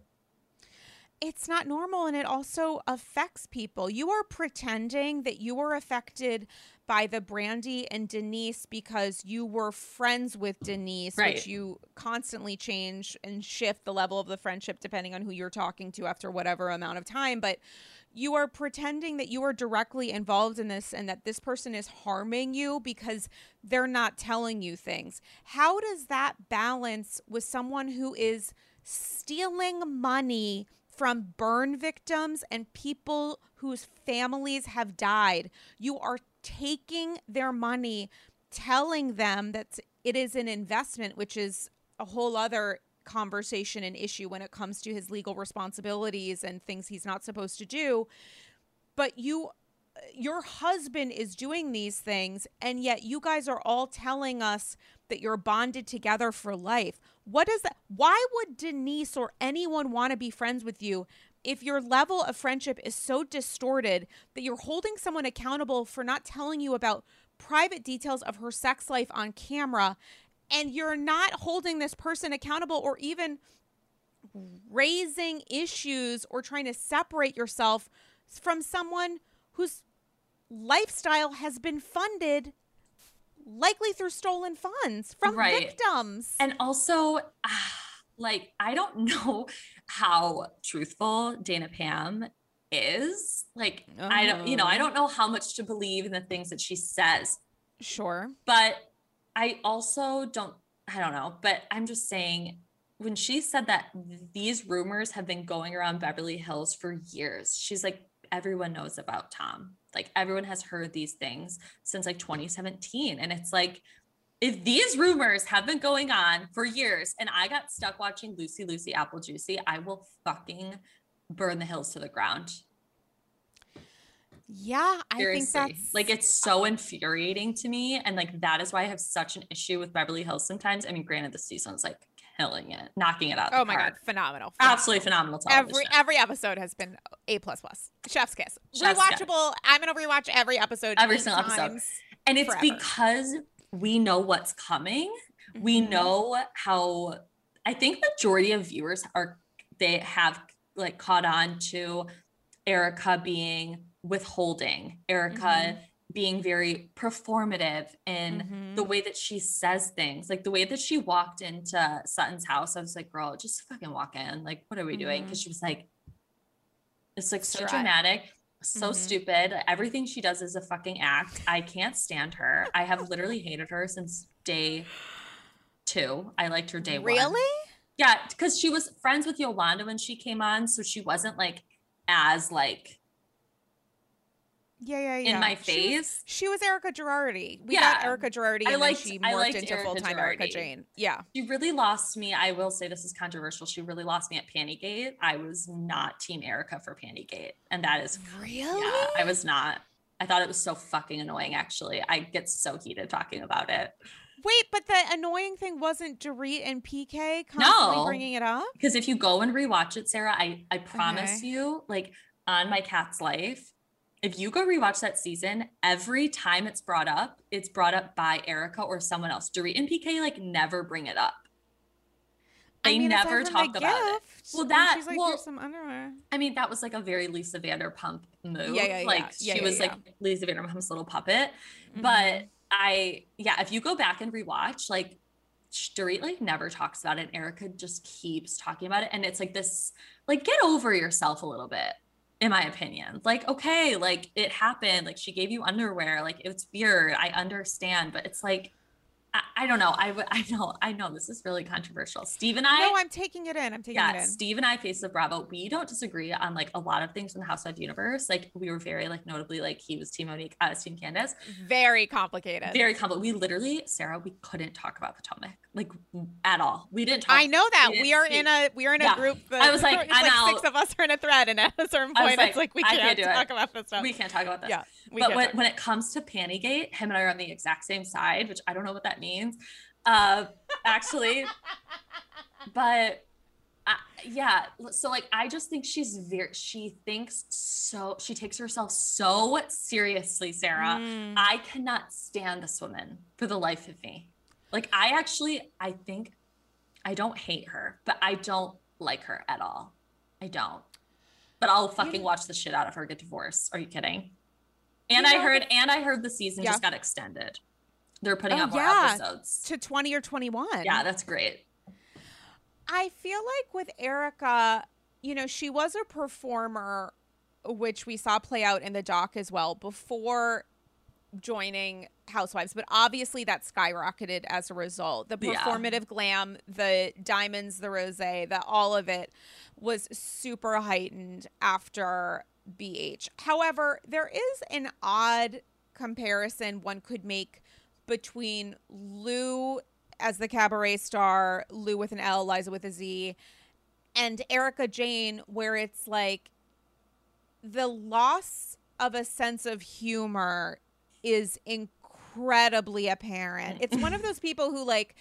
It's not normal and it also affects people. You are pretending that you are affected by the Brandi and Denise because you were friends with Denise, Right. which you constantly change and shift the level of the friendship depending on who you're talking to after whatever amount of time. But you are pretending that you are directly involved in this and that this person is harming you because they're not telling you things. How does that balance with someone who is stealing money from burn victims and people whose families have died? You are taking their money, telling them that it is an investment, which is a whole other conversation and issue when it comes to his legal responsibilities and things he's not supposed to do. But you your husband is doing these things and yet you guys are all telling us that you're bonded together for life. What is that? Why would denise or anyone want to be friends with you if your level of friendship is so distorted that you're holding someone accountable for not telling you about private details of her sex life on camera and you're not holding this person accountable or even raising issues or trying to separate yourself from someone whose lifestyle has been funded likely through stolen funds from Right. victims. And also, ah, like, I don't know how truthful Dana Pam is. Like, I don't, you know, I Uh-huh. don't know how much to believe in the things that she says, sure. but I also don't, I don't know, but I'm just saying when she said that these rumors have been going around Beverly Hills for years, she's like, everyone knows about Tom. Like, everyone has heard these things since like 2017. And it's like, if these rumors have been going on for years and I got stuck watching Lucy Lucy Apple Juicy, I will fucking burn the hills to the ground. Yeah, I Seriously. think that's like it's so infuriating to me. And like that is why I have such an issue with Beverly Hills sometimes. I mean, granted, this season's like killing it, knocking it out. Oh the my god, park. phenomenal. Absolutely phenomenal television. Every every episode has been a plus plus. Chef's kiss. Chef's kiss. Rewatchable. I'm gonna rewatch every episode. Every single episode. and it's forever. because we know what's coming. We Mhm. know how I think majority of viewers are they have like caught on to Erika being withholding, Erika Mhm. being very performative in the Mhm. way that she says things. Like the way that she walked into Sutton's house, I was like, girl, just fucking walk in. Like, what are we doing? Because she was like, it's like so dramatic, so Mhm. stupid. Everything she does is a fucking act. I can't stand her. I have literally hated her since day two. I liked her day one. Really? Yeah, because she was friends with Yolanda when she came on, so she wasn't like as like Yeah, yeah, yeah. in my She was- face. She was Erika Girardi. We Yeah. got Erika Girardi, I and liked- then she morphed into full time Erika Jayne. Yeah. She really lost me. I will say this is controversial. She really lost me at Pantygate. I was not Team Erika for Pantygate, and that is Really? yeah, I was not. I thought it was so fucking annoying. Actually, I get so heated talking about it Wait, but the annoying thing wasn't Dorit and PK constantly No. bringing it up. because if you go and rewatch it, Sarah, I I promise Okay. you, like on my cat's life. If you go rewatch that season, every time it's brought up, it's brought up by Erika or someone else. Dorit and PK like never bring it up. They I mean, never talk about it. Well, that- she's like, well, some underwear. I mean, that was like a very Lisa Vanderpump move. Yeah, yeah, yeah. Like Yeah, she yeah, was yeah. like Lisa Vanderpump's little puppet. Mhm. But I, yeah, if you go back and rewatch, like Dorit like never talks about it. Erika just keeps talking about it. And it's like this, like, get over yourself a little bit, in my opinion. Like, okay, like it happened. Like she gave you underwear. Like it's weird. I understand, but it's like, I, I don't know. I, I know, I know this is really controversial. Steve and I, no, I'm taking it in. I'm taking yeah, it in. Steve and I, Face of Bravo, we don't disagree on like a lot of things in the Housewives universe. Like we were very like notably like he was Team Monique, I was Team Candiace. Very complicated. Very complex. We literally, Sarah, we couldn't talk about Potomac like at all. We didn't talk. I know that we we are speak. in a we are in a Yeah. group. That, I was like, it's I'm like out. six of us are in a thread, and at a certain I was point, like, it's like we can't, can't do it. talk about this stuff. We can't talk about this. yeah, we but when, when it comes to Pantygate, him and I are on the exact same side, which I don't know what that means. Uh, actually, but uh, yeah so like i just think she's very she thinks so she takes herself so seriously sarah Mm. i cannot stand this woman for the life of me Like I actually, I think I don't hate her, but I don't like her at all. I don't. But I'll fucking watch the shit out of her get divorced. Are you kidding? And You I heard, and I heard the season Yeah. just got extended. They're putting Oh, out more yeah. episodes. to 20 or 21. Yeah, that's great. I feel like with Erika, you know, she was a performer, which we saw play out in the doc as well before joining Housewives, but obviously that skyrocketed as a result. The Yeah. performative glam, the diamonds, the rose, the all of it was super heightened after BH. However, there is an odd comparison one could make between Lou as the cabaret star, Lou with an L, Liza with a Z, and Erika Jayne, where it's like the loss of a sense of humor is incredibly apparent. It's one of those people who like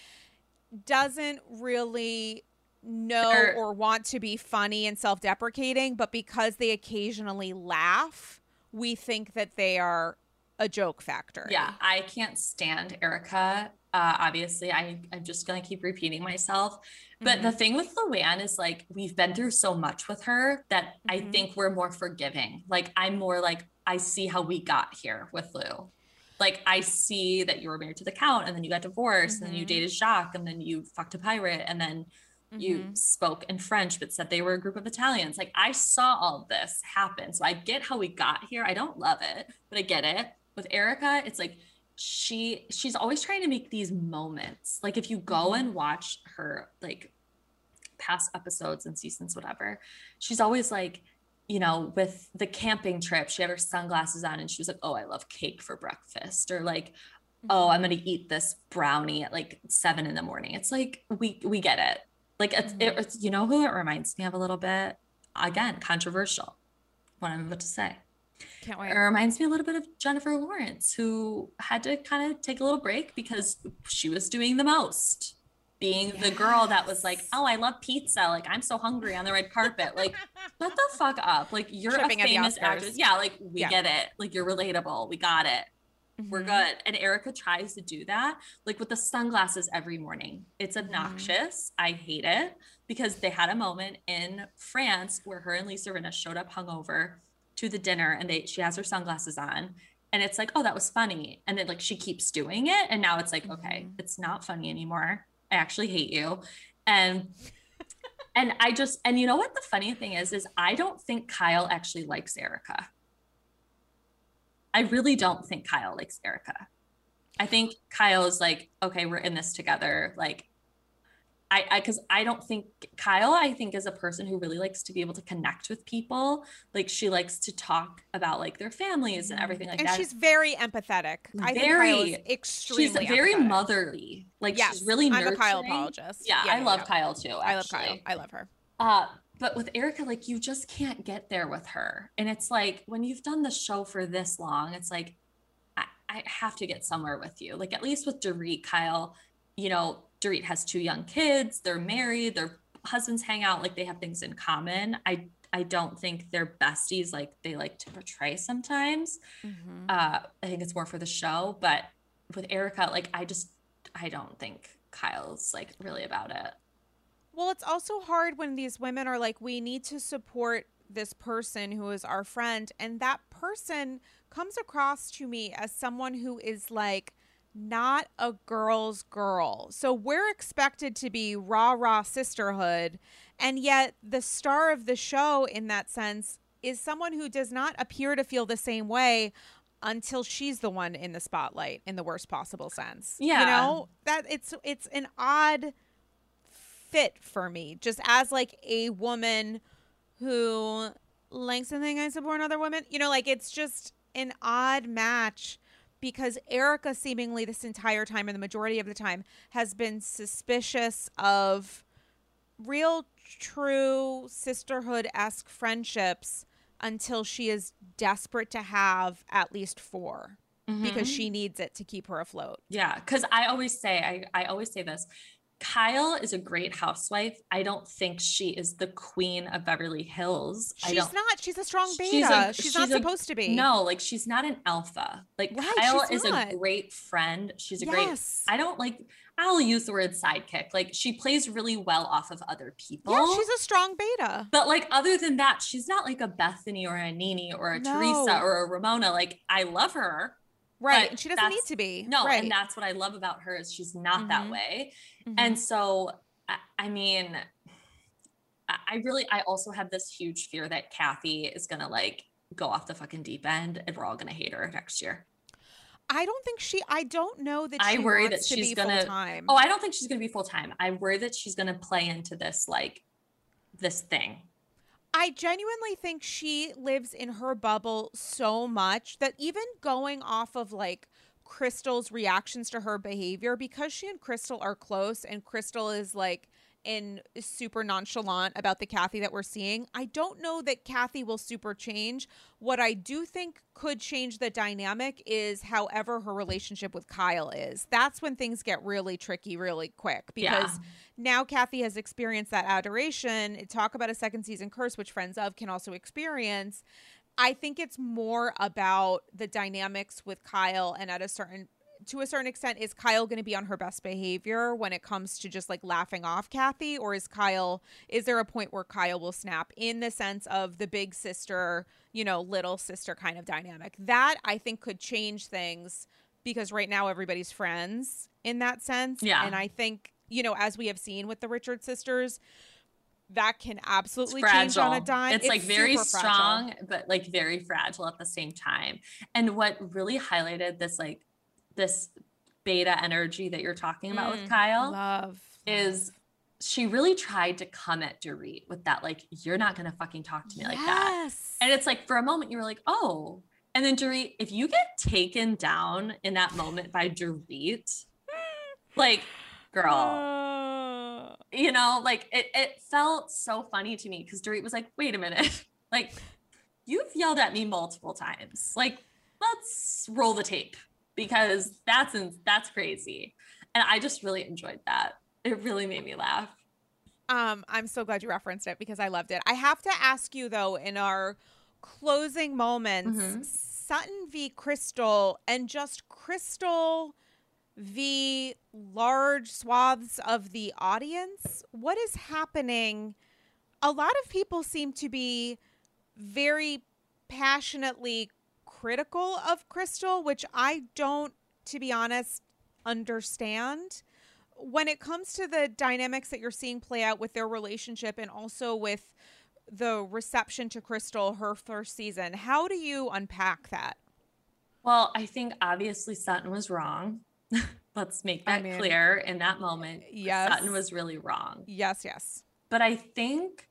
doesn't really know Or- or want to be funny and self-deprecating, but because they occasionally laugh, we think that they are a joke factor. Yeah, I can't stand Erika. Uh, obviously, I, I'm just going to keep repeating myself. But the thing with Luann is like, we've been through so much with her that I Mhm. think we're more forgiving. Like, I'm more like, I see how we got here with Lou. Like, I see that you were married to the Count and then you got divorced and then you Mhm. dated Jacques and then you fucked a pirate and then you Mhm. spoke in French but said they were a group of Italians. Like, I saw all this happen. So I get how we got here. I don't love it, but I get it. With Erika, it's like, she she's always trying to make these moments. Like if you go Mhm. and watch her like past episodes and seasons whatever she's always like you know with the camping trip she had her sunglasses on and she was like oh i love cake for breakfast or like oh i'm gonna eat this brownie at like seven in the morning. It's like we we get it. Like it's, it, Mhm. it's you know who it reminds me of a little bit? Again controversial what i'm about to say Can't it reminds me a little bit of Jennifer Lawrence, who had to kind of take a little break because she was doing the most, being the girl that was like, "Oh, I love pizza! Like I'm so hungry on the red carpet!" Like, shut the fuck up! Like you're Tripping a famous actress. Yeah, like we Yeah. get it. Like you're relatable. We got it. We're Mhm. good. And Erika tries to do that, like with the sunglasses every morning. It's Mm-hmm. obnoxious. I hate it because they had a moment in France where her and Lisa Rinna showed up hungover to the dinner and they she has her sunglasses on. And it's like, oh, that was funny. And then like she keeps doing it. And now it's like, okay, Mhm. it's not funny anymore. I actually hate you. And and I just and you know what the funny thing is, is I don't think Kyle actually likes Erika. I really don't think Kyle likes Erika. I think Kyle is like, okay, we're in this together. Like, I, I, cause I don't think Kyle, I think is a person who really likes to be able to connect with people. Like, she likes to talk about like their families and everything like and that. she's very empathetic. I think Kyle Very- is she's extremely very empathetic. motherly. Like, Yes, she's really Nurturing. I'm a Kyle apologist. Yeah, I love yeah. Kyle too. I love Kyle. I love her. Uh, but with Erika, like you just can't get there with her. And it's like when you've done the show for this long, it's like I, I have to get somewhere with you. Like at least with Dorit, Kyle, you know, Dorit has two young kids, they're married, their husbands hang out, like they have things in common. I I don't think they're besties like they like to portray sometimes. Mhm. Uh, I think it's more for the show. But with Erika, like I just I don't think Kyle's like really about it. Well, it's also hard when these women are like, we need to support this person who is our friend. And that person comes across to me as someone who is like, not a girl's girl. So we're expected to be rah rah sisterhood. And yet, the star of the show, in that sense, is someone who does not appear to feel the same way until she's the one in the spotlight in the worst possible sense. Yeah. You know, that it's it's an odd fit for me just as like a woman who likes something I support other women. You know, like it's just an odd match because Erika seemingly this entire time and the majority of the time has been suspicious of real true sisterhood esque friendships until she is desperate to have at least 4 because Mhm. she needs it to keep her afloat. Yeah, because I always say, I, I always say this. Kyle is a great housewife. I don't think she is the queen of Beverly Hills. She's not She's a strong beta. She's, a, she's, she's not a, supposed to be. No, like she's not an alpha. Like right, Kyle is not. a great friend. She's a yes. great. I don't like. I'll use the word sidekick. Like she plays really well off of other people. Yeah, she's a strong beta. But like other than that, she's not like a Bethany or a NeNe or a no. Teresa or a Ramona. Like I love her. Right. And she doesn't need to be. No, right. and that's what I love about her is she's not mm-hmm. that way. Mm-hmm. And so I, I mean, I really I also have this huge fear that Kathy is gonna like go off the fucking deep end and we're all gonna hate her next year. I don't think she. I don't know that. I worry that she's gonna. Full-time. Oh, I don't think she's gonna be full time. I worry that she's gonna play into this like this thing. I genuinely think she lives in her bubble so much that even going off of like Crystal's reactions to her behavior, because she and Crystal are close, and Crystal is like and super nonchalant about the Kathy that we're seeing. I don't know that Kathy will super change. What I do think could change the dynamic is however her relationship with Kyle is. That's when things get really tricky really quick because yeah. now Kathy has experienced that adoration. Talk about a second season curse, which Friends of can also experience. I think it's more about the dynamics with Kyle and at a certain to a certain extent, is Kyle going to be on her best behavior when it comes to just like laughing off Kathy? Or is Kyle, is there a point where Kyle will snap in the sense of the big sister, you know, little sister kind of dynamic? That I think could change things because right now everybody's friends in that sense. Yeah. And I think, you know, as we have seen with the Richard sisters, that can absolutely change on a dime. It's, it's like very strong, fragile. but like very fragile at the same time. And what really highlighted this like this beta energy that you're talking about mm, with Kyle love is she really tried to come at Dorit with that, like, you're not gonna fucking talk to me yes. like that. And it's like for a moment you were like, oh. And then Dorit, if you get taken down in that moment by Dorit, like, girl, uh. You know, like it, it felt so funny to me because Dorit was like, wait a minute, like, you've yelled at me multiple times. Like, let's roll the tape because that's that's crazy. And I just really enjoyed that. It really made me laugh. Um, I'm so glad you referenced it because I loved it. I have to ask you though, in our closing moments, mm-hmm. Sutton v. Crystal and just Crystal v. large swaths of the audience. What is happening? A lot of people seem to be very passionately critical of Crystal, which I don't, to be honest, understand. When it comes to the dynamics that you're seeing play out with their relationship and also with the reception to Crystal her first season, how do you unpack that? Well, I think obviously Sutton was wrong. Let's make that I mean, clear in that moment. Yes. Sutton was really wrong. Yes, yes. But I think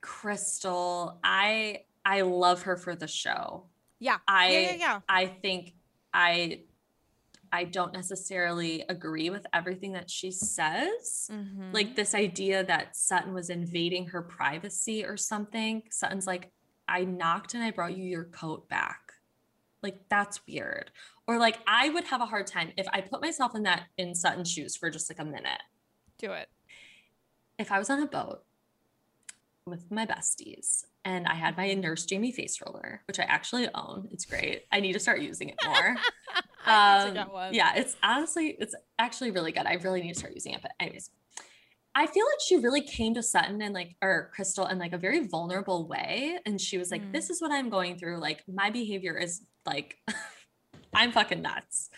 Crystal, I I love her for the show. Yeah. I yeah, yeah, yeah. I think I I don't necessarily agree with everything that she says. Mm-hmm. Like this idea that Sutton was invading her privacy or something. Sutton's like, I knocked and I brought you your coat back. Like that's weird. Or like I would have a hard time if I put myself in that in Sutton's shoes for just like a minute. Do it. If I was on a boat with my besties and I had my Nurse Jamie face roller, which I actually own. It's great. I need to start using it more. um, yeah, it's honestly, it's actually really good. I really need to start using it. But anyways, I feel like she really came to Sutton and like or Crystal in like a very vulnerable way. And she was like, mm. This is what I'm going through. Like my behavior is like I'm fucking nuts.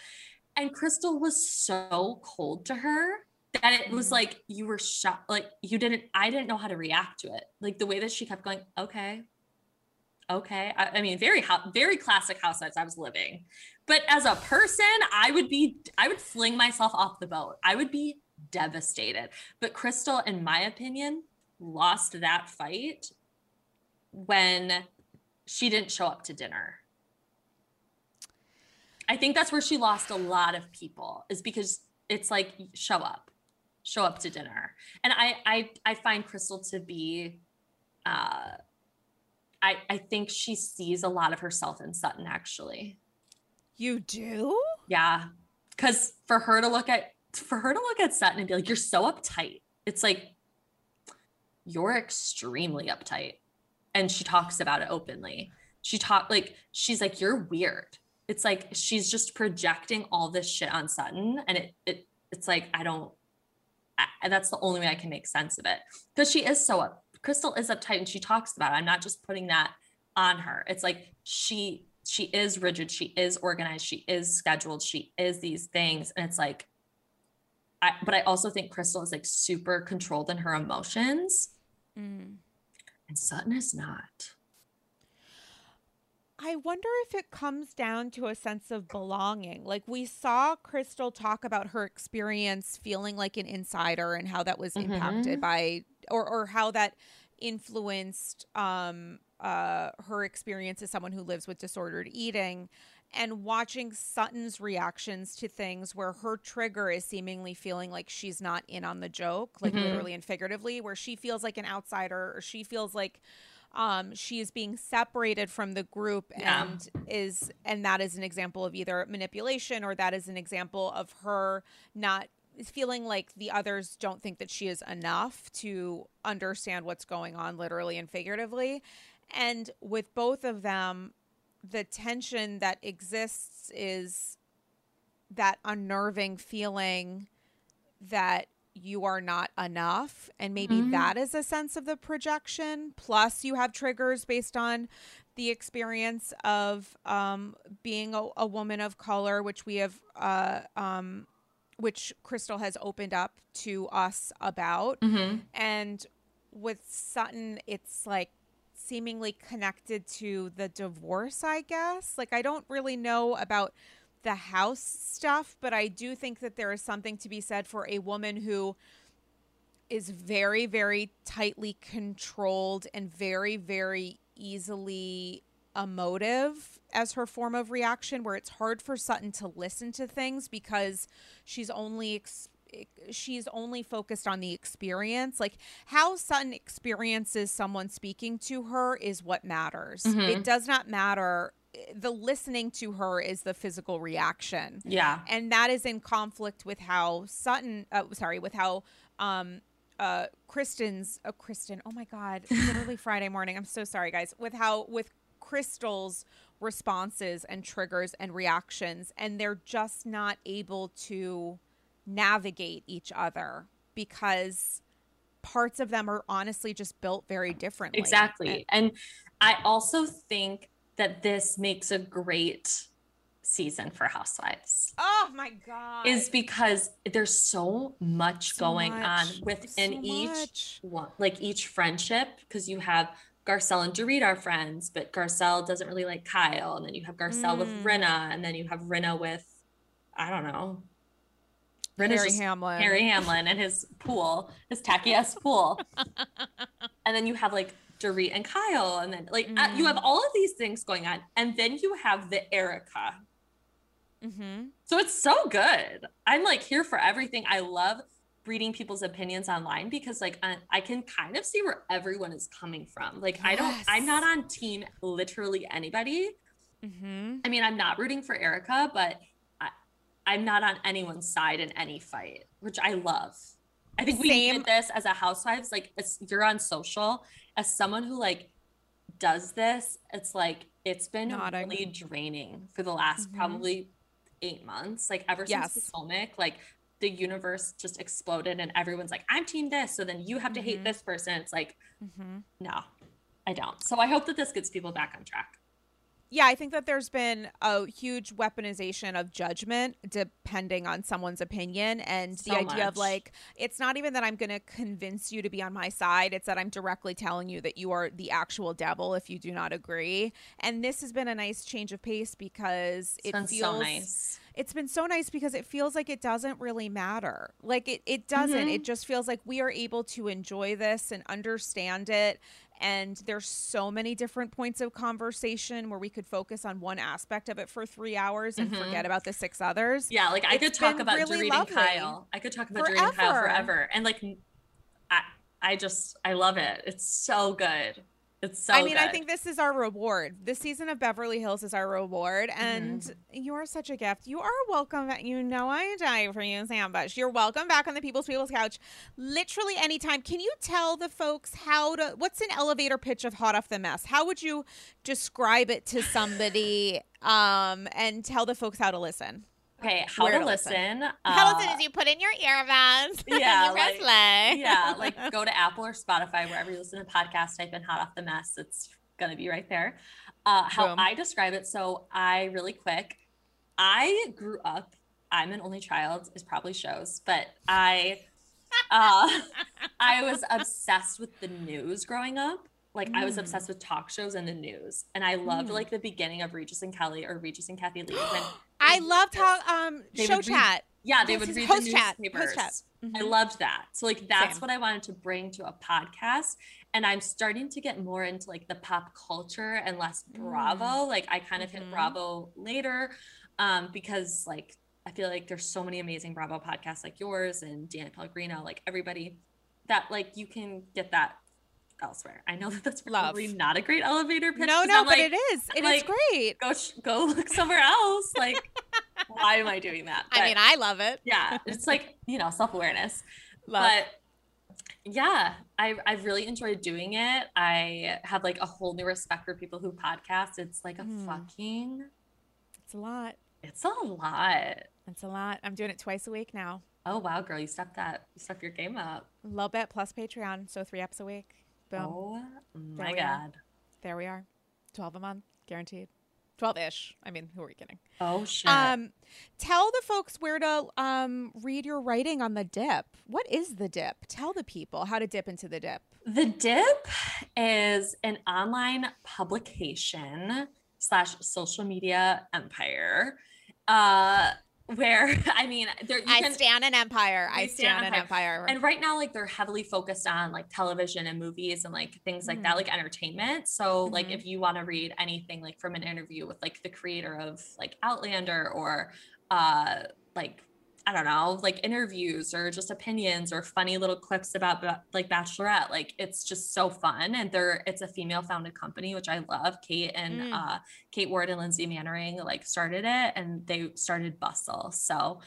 And Crystal was so cold to her that it was mm-hmm. like you were shocked like you didn't i didn't know how to react to it. Like the way that she kept going okay okay. I, I mean very very classic housewives i was living. But as a person i would be i would fling myself off the boat. I would be devastated. But crystal in my opinion lost that fight when she didn't show up to dinner i think that's where she lost a lot of people is because it's like show up show up to dinner. And I I I find Crystal to be uh I I think she sees a lot of herself in Sutton actually. You do? Yeah. Cuz for her to look at for her to look at Sutton and be like, "You're so uptight." It's like you're extremely uptight, and she talks about it openly. She talked like she's like, "You're weird." It's like she's just projecting all this shit on Sutton, and it it it's like I don't. I, that's the only way I can make sense of it because she is so up. Crystal is uptight, and she talks about it. I'm not just putting that on her. It's like she she is rigid, she is organized, she is scheduled, she is these things. And it's like, I, but I also think Crystal is like super controlled in her emotions. Mm. And Sutton is not. I wonder if it comes down to a sense of belonging. Like we saw Crystal talk about her experience feeling like an insider and how that was mm-hmm. impacted by or or how that influenced um uh, her experience as someone who lives with disordered eating and watching Sutton's reactions to things where her trigger is seemingly feeling like she's not in on the joke, like mm-hmm. literally and figuratively, where she feels like an outsider or she feels like um, she is being separated from the group yeah. and is and that is an example of either manipulation or that is an example of her not feeling like the others don't think that she is enough to understand what's going on literally and figuratively and with both of them, the tension that exists is that unnerving feeling that you are not enough. And maybe mm-hmm. that is a sense of the projection. Plus, you have triggers based on the experience of um, being a, a, woman of color, which we have, uh, um, which Crystal has opened up to us about. Mm-hmm. And with Sutton, it's like seemingly connected to the divorce, I guess. Like, I don't really know about the house stuff, but I do think that there is something to be said for a woman who is very, very tightly controlled and very, very easily emotive as her form of reaction, where it's hard for Sutton to listen to things because she's only ex- she's only focused on the experience. Like how Sutton experiences someone speaking to her is what matters. Mm-hmm. It does not matter the listening to her is the physical reaction. Yeah. And that is in conflict with how Sutton uh, sorry, with how um uh Kristen's uh, Kristen, oh my god, literally Friday morning. I'm so sorry guys. With how with Crystal's responses and triggers and reactions and they're just not able to navigate each other because parts of them are honestly just built very differently. Exactly. And, and I also think that this makes a great season for Housewives. Oh my god. Is because there's so much so going much. on within so each one, like each friendship because you have Garcelle and Dorit are friends, but Garcelle doesn't really like Kyle and then you have Garcelle mm. with Rinna and then you have Rinna with I don't know, Harry Hamlin. Harry Hamlin and his pool, his tacky ass pool. and then you have like Dorit and Kyle, and then like mm. uh, you have mm. all of these things going on, and then you have the Erika. Mm-hmm. So it's so good. I'm like here for everything. I love reading people's opinions online because like I, I can kind of see where everyone is coming from. Like yes. I don't, I'm not on team literally anybody. Mm-hmm. I mean, I'm not rooting for Erika, but I'm not on anyone's side in any fight, which I love. I think we Same. did this as a housewives. Like you're on social as someone who like does this. It's like it's been Nodding. really draining for the last mm-hmm. probably eight months. Like ever yes. since Potomac, like the universe just exploded and everyone's like, I'm team this. So then you have to mm-hmm. hate this person. It's like, mm-hmm. no, I don't. So I hope that this gets people back on track yeah, I think that there's been a huge weaponization of judgment depending on someone's opinion. And so the idea much. of like, it's not even that I'm going to convince you to be on my side, it's that I'm directly telling you that you are the actual devil if you do not agree. And this has been a nice change of pace because it's it feels. So nice. It's been so nice because it feels like it doesn't really matter. Like it, it doesn't. Mm-hmm. It just feels like we are able to enjoy this and understand it and there's so many different points of conversation where we could focus on one aspect of it for three hours and mm-hmm. forget about the six others. Yeah, like I it's could talk about really Dorit and Kyle. I could talk about forever. Dorit and Kyle forever. And like I I just I love it. It's so good. It's so I mean, good. I think this is our reward. This season of Beverly Hills is our reward, and Mm-hmm. you are such a gift. You are welcome. You know I die for you, Sam Bush. You're welcome back on the People's People's Couch, literally anytime. Can you tell the folks how to? What's an elevator pitch of Hot Off the Mess? How would you describe it to somebody, um, and tell the folks how to listen? Okay, how to to listen. listen. how to uh, listen is you put in your earbuds. Yeah, like- play. yeah, like go to Apple or Spotify, wherever you listen to podcasts, type in hot off the mess. It's gonna be right there. Uh, how Boom. I describe it. So I really quick, I grew up, I'm an only child, is probably shows, but I uh I was obsessed with the news growing up. Like I was Mm. obsessed with talk shows and the news. And I loved Mm. like the beginning of Regis and Kelly or Regis and Kathie Lee. when I loved how um They show chat. Yeah, they would read host the chat, newspapers. chat. I Mhm. loved that. So like that's Same. what I wanted to bring to a podcast. And I'm starting to get more into like the pop culture and less Bravo. Like I kind of Mhm. hit Bravo later um, because like I feel like there's so many amazing Bravo podcasts like yours and Dan Pellegrino, like everybody that like you can get that elsewhere. I know that that's Love. probably not a great elevator pitch. No, no, I'm but like, it is. It is like, great. Go, sh- go look somewhere else. Like, why am I doing that? I mean, I love it. yeah, it's like you know self awareness. But yeah, I I've really enjoyed doing it. I have like a whole new respect for people who podcast. It's like a Mm. fucking it's a lot. it's a lot. It's a lot. I'm doing it twice a week now. Oh wow, girl, you stepped that you stepped your game up. Low bet plus Patreon, so three apps a week. Boom. Oh my we are. god. There we are. Twelve a month, guaranteed. Twelve ish. I mean, who are we kidding? Oh shit. Um, tell the folks where to um read your writing on the dip. What is the dip? Tell the people how to dip into the dip. The Dip is an online publication slash social media empire. Uh where I mean there you I can stand an empire. I stand stand an an empire. and right now like they're heavily focused on like television and movies and like things like that Mhm. like entertainment so like Mhm. if you want to read anything like from an interview with like the creator of like outlander or uh like i don't know like interviews or just opinions or funny little clips about like bachelorette like it's just so fun and they're it's a female founded company which i love kate and Mm. uh kate ward and lindsay mannering like started it and they started bustle so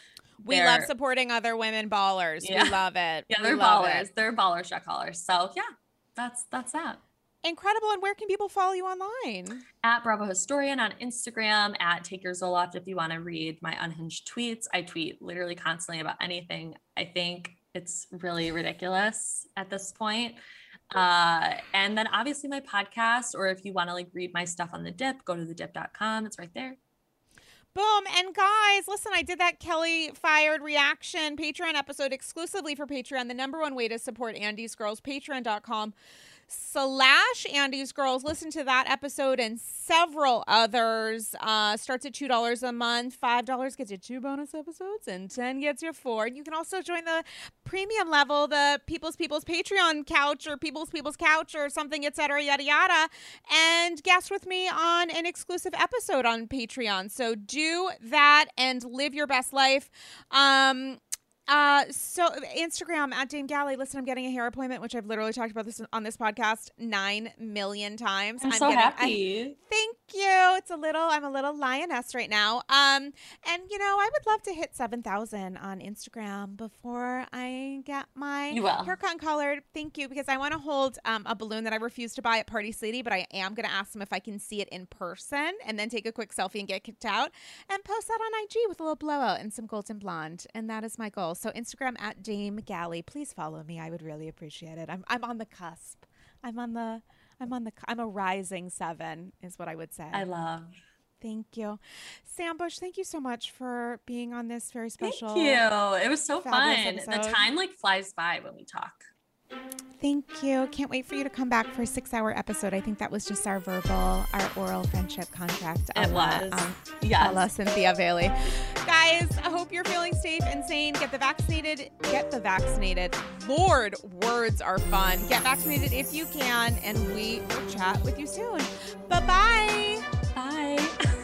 we love supporting other women ballers. Yeah. We love it. yeah, they're ballers. it. They're baller shot callers. So yeah, that's that's that. Incredible. And where can people follow you online? At Bravo Historian on Instagram, at Take Your Zoloft if you want to read my unhinged tweets. I tweet literally constantly about anything. I think it's really ridiculous at this point. Uh, and then obviously my podcast, or if you want to like read my stuff on the dip, go to thedip.com. It's right there. Boom. And guys, listen, I did that Kelly fired reaction Patreon episode exclusively for Patreon. The number one way to support Andy's Girls, patreon.com slash Andy's Girls. Listen to that episode and several others. Uh, starts at $2 a month. $5 gets you two bonus episodes and 10 gets you four. You can also join the premium level, the People's People's Patreon couch or People's People's couch or something, etc. yada yada, and guest with me on an exclusive episode on Patreon. So do that and live your best life. Um uh so Instagram at Dame Galley. Listen, I'm getting a hair appointment, which I've literally talked about this on this podcast nine million times. I'm, so getting, I- happy. Thank you. It's a little I'm a little lioness right now. Um and you know, I would love to hit 7,000 on Instagram before I get my haircut colored. Thank you because I want to hold um, a balloon that I refused to buy at Party City, but I am going to ask them if I can see it in person and then take a quick selfie and get kicked out and post that on IG with a little blowout and some golden blonde. And that is my goal. So Instagram at Dame Galley. Please follow me. I would really appreciate it. I'm I'm on the cusp. I'm on the I'm on the I'm a rising 7 is what I would say. I love. Thank you. Sam Bush, thank you so much for being on this very special. Thank you. It was so fun. The time like flies by when we talk. Thank you. Can't wait for you to come back for a six hour episode. I think that was just our verbal, our oral friendship contract. It la, was. Um, Yes. la Cynthia Bailey. Guys, I hope you're feeling safe and sane. Get the vaccinated. Get the vaccinated. Lord, words are fun. Get vaccinated if you can. And we will chat with you soon. Bye bye bye.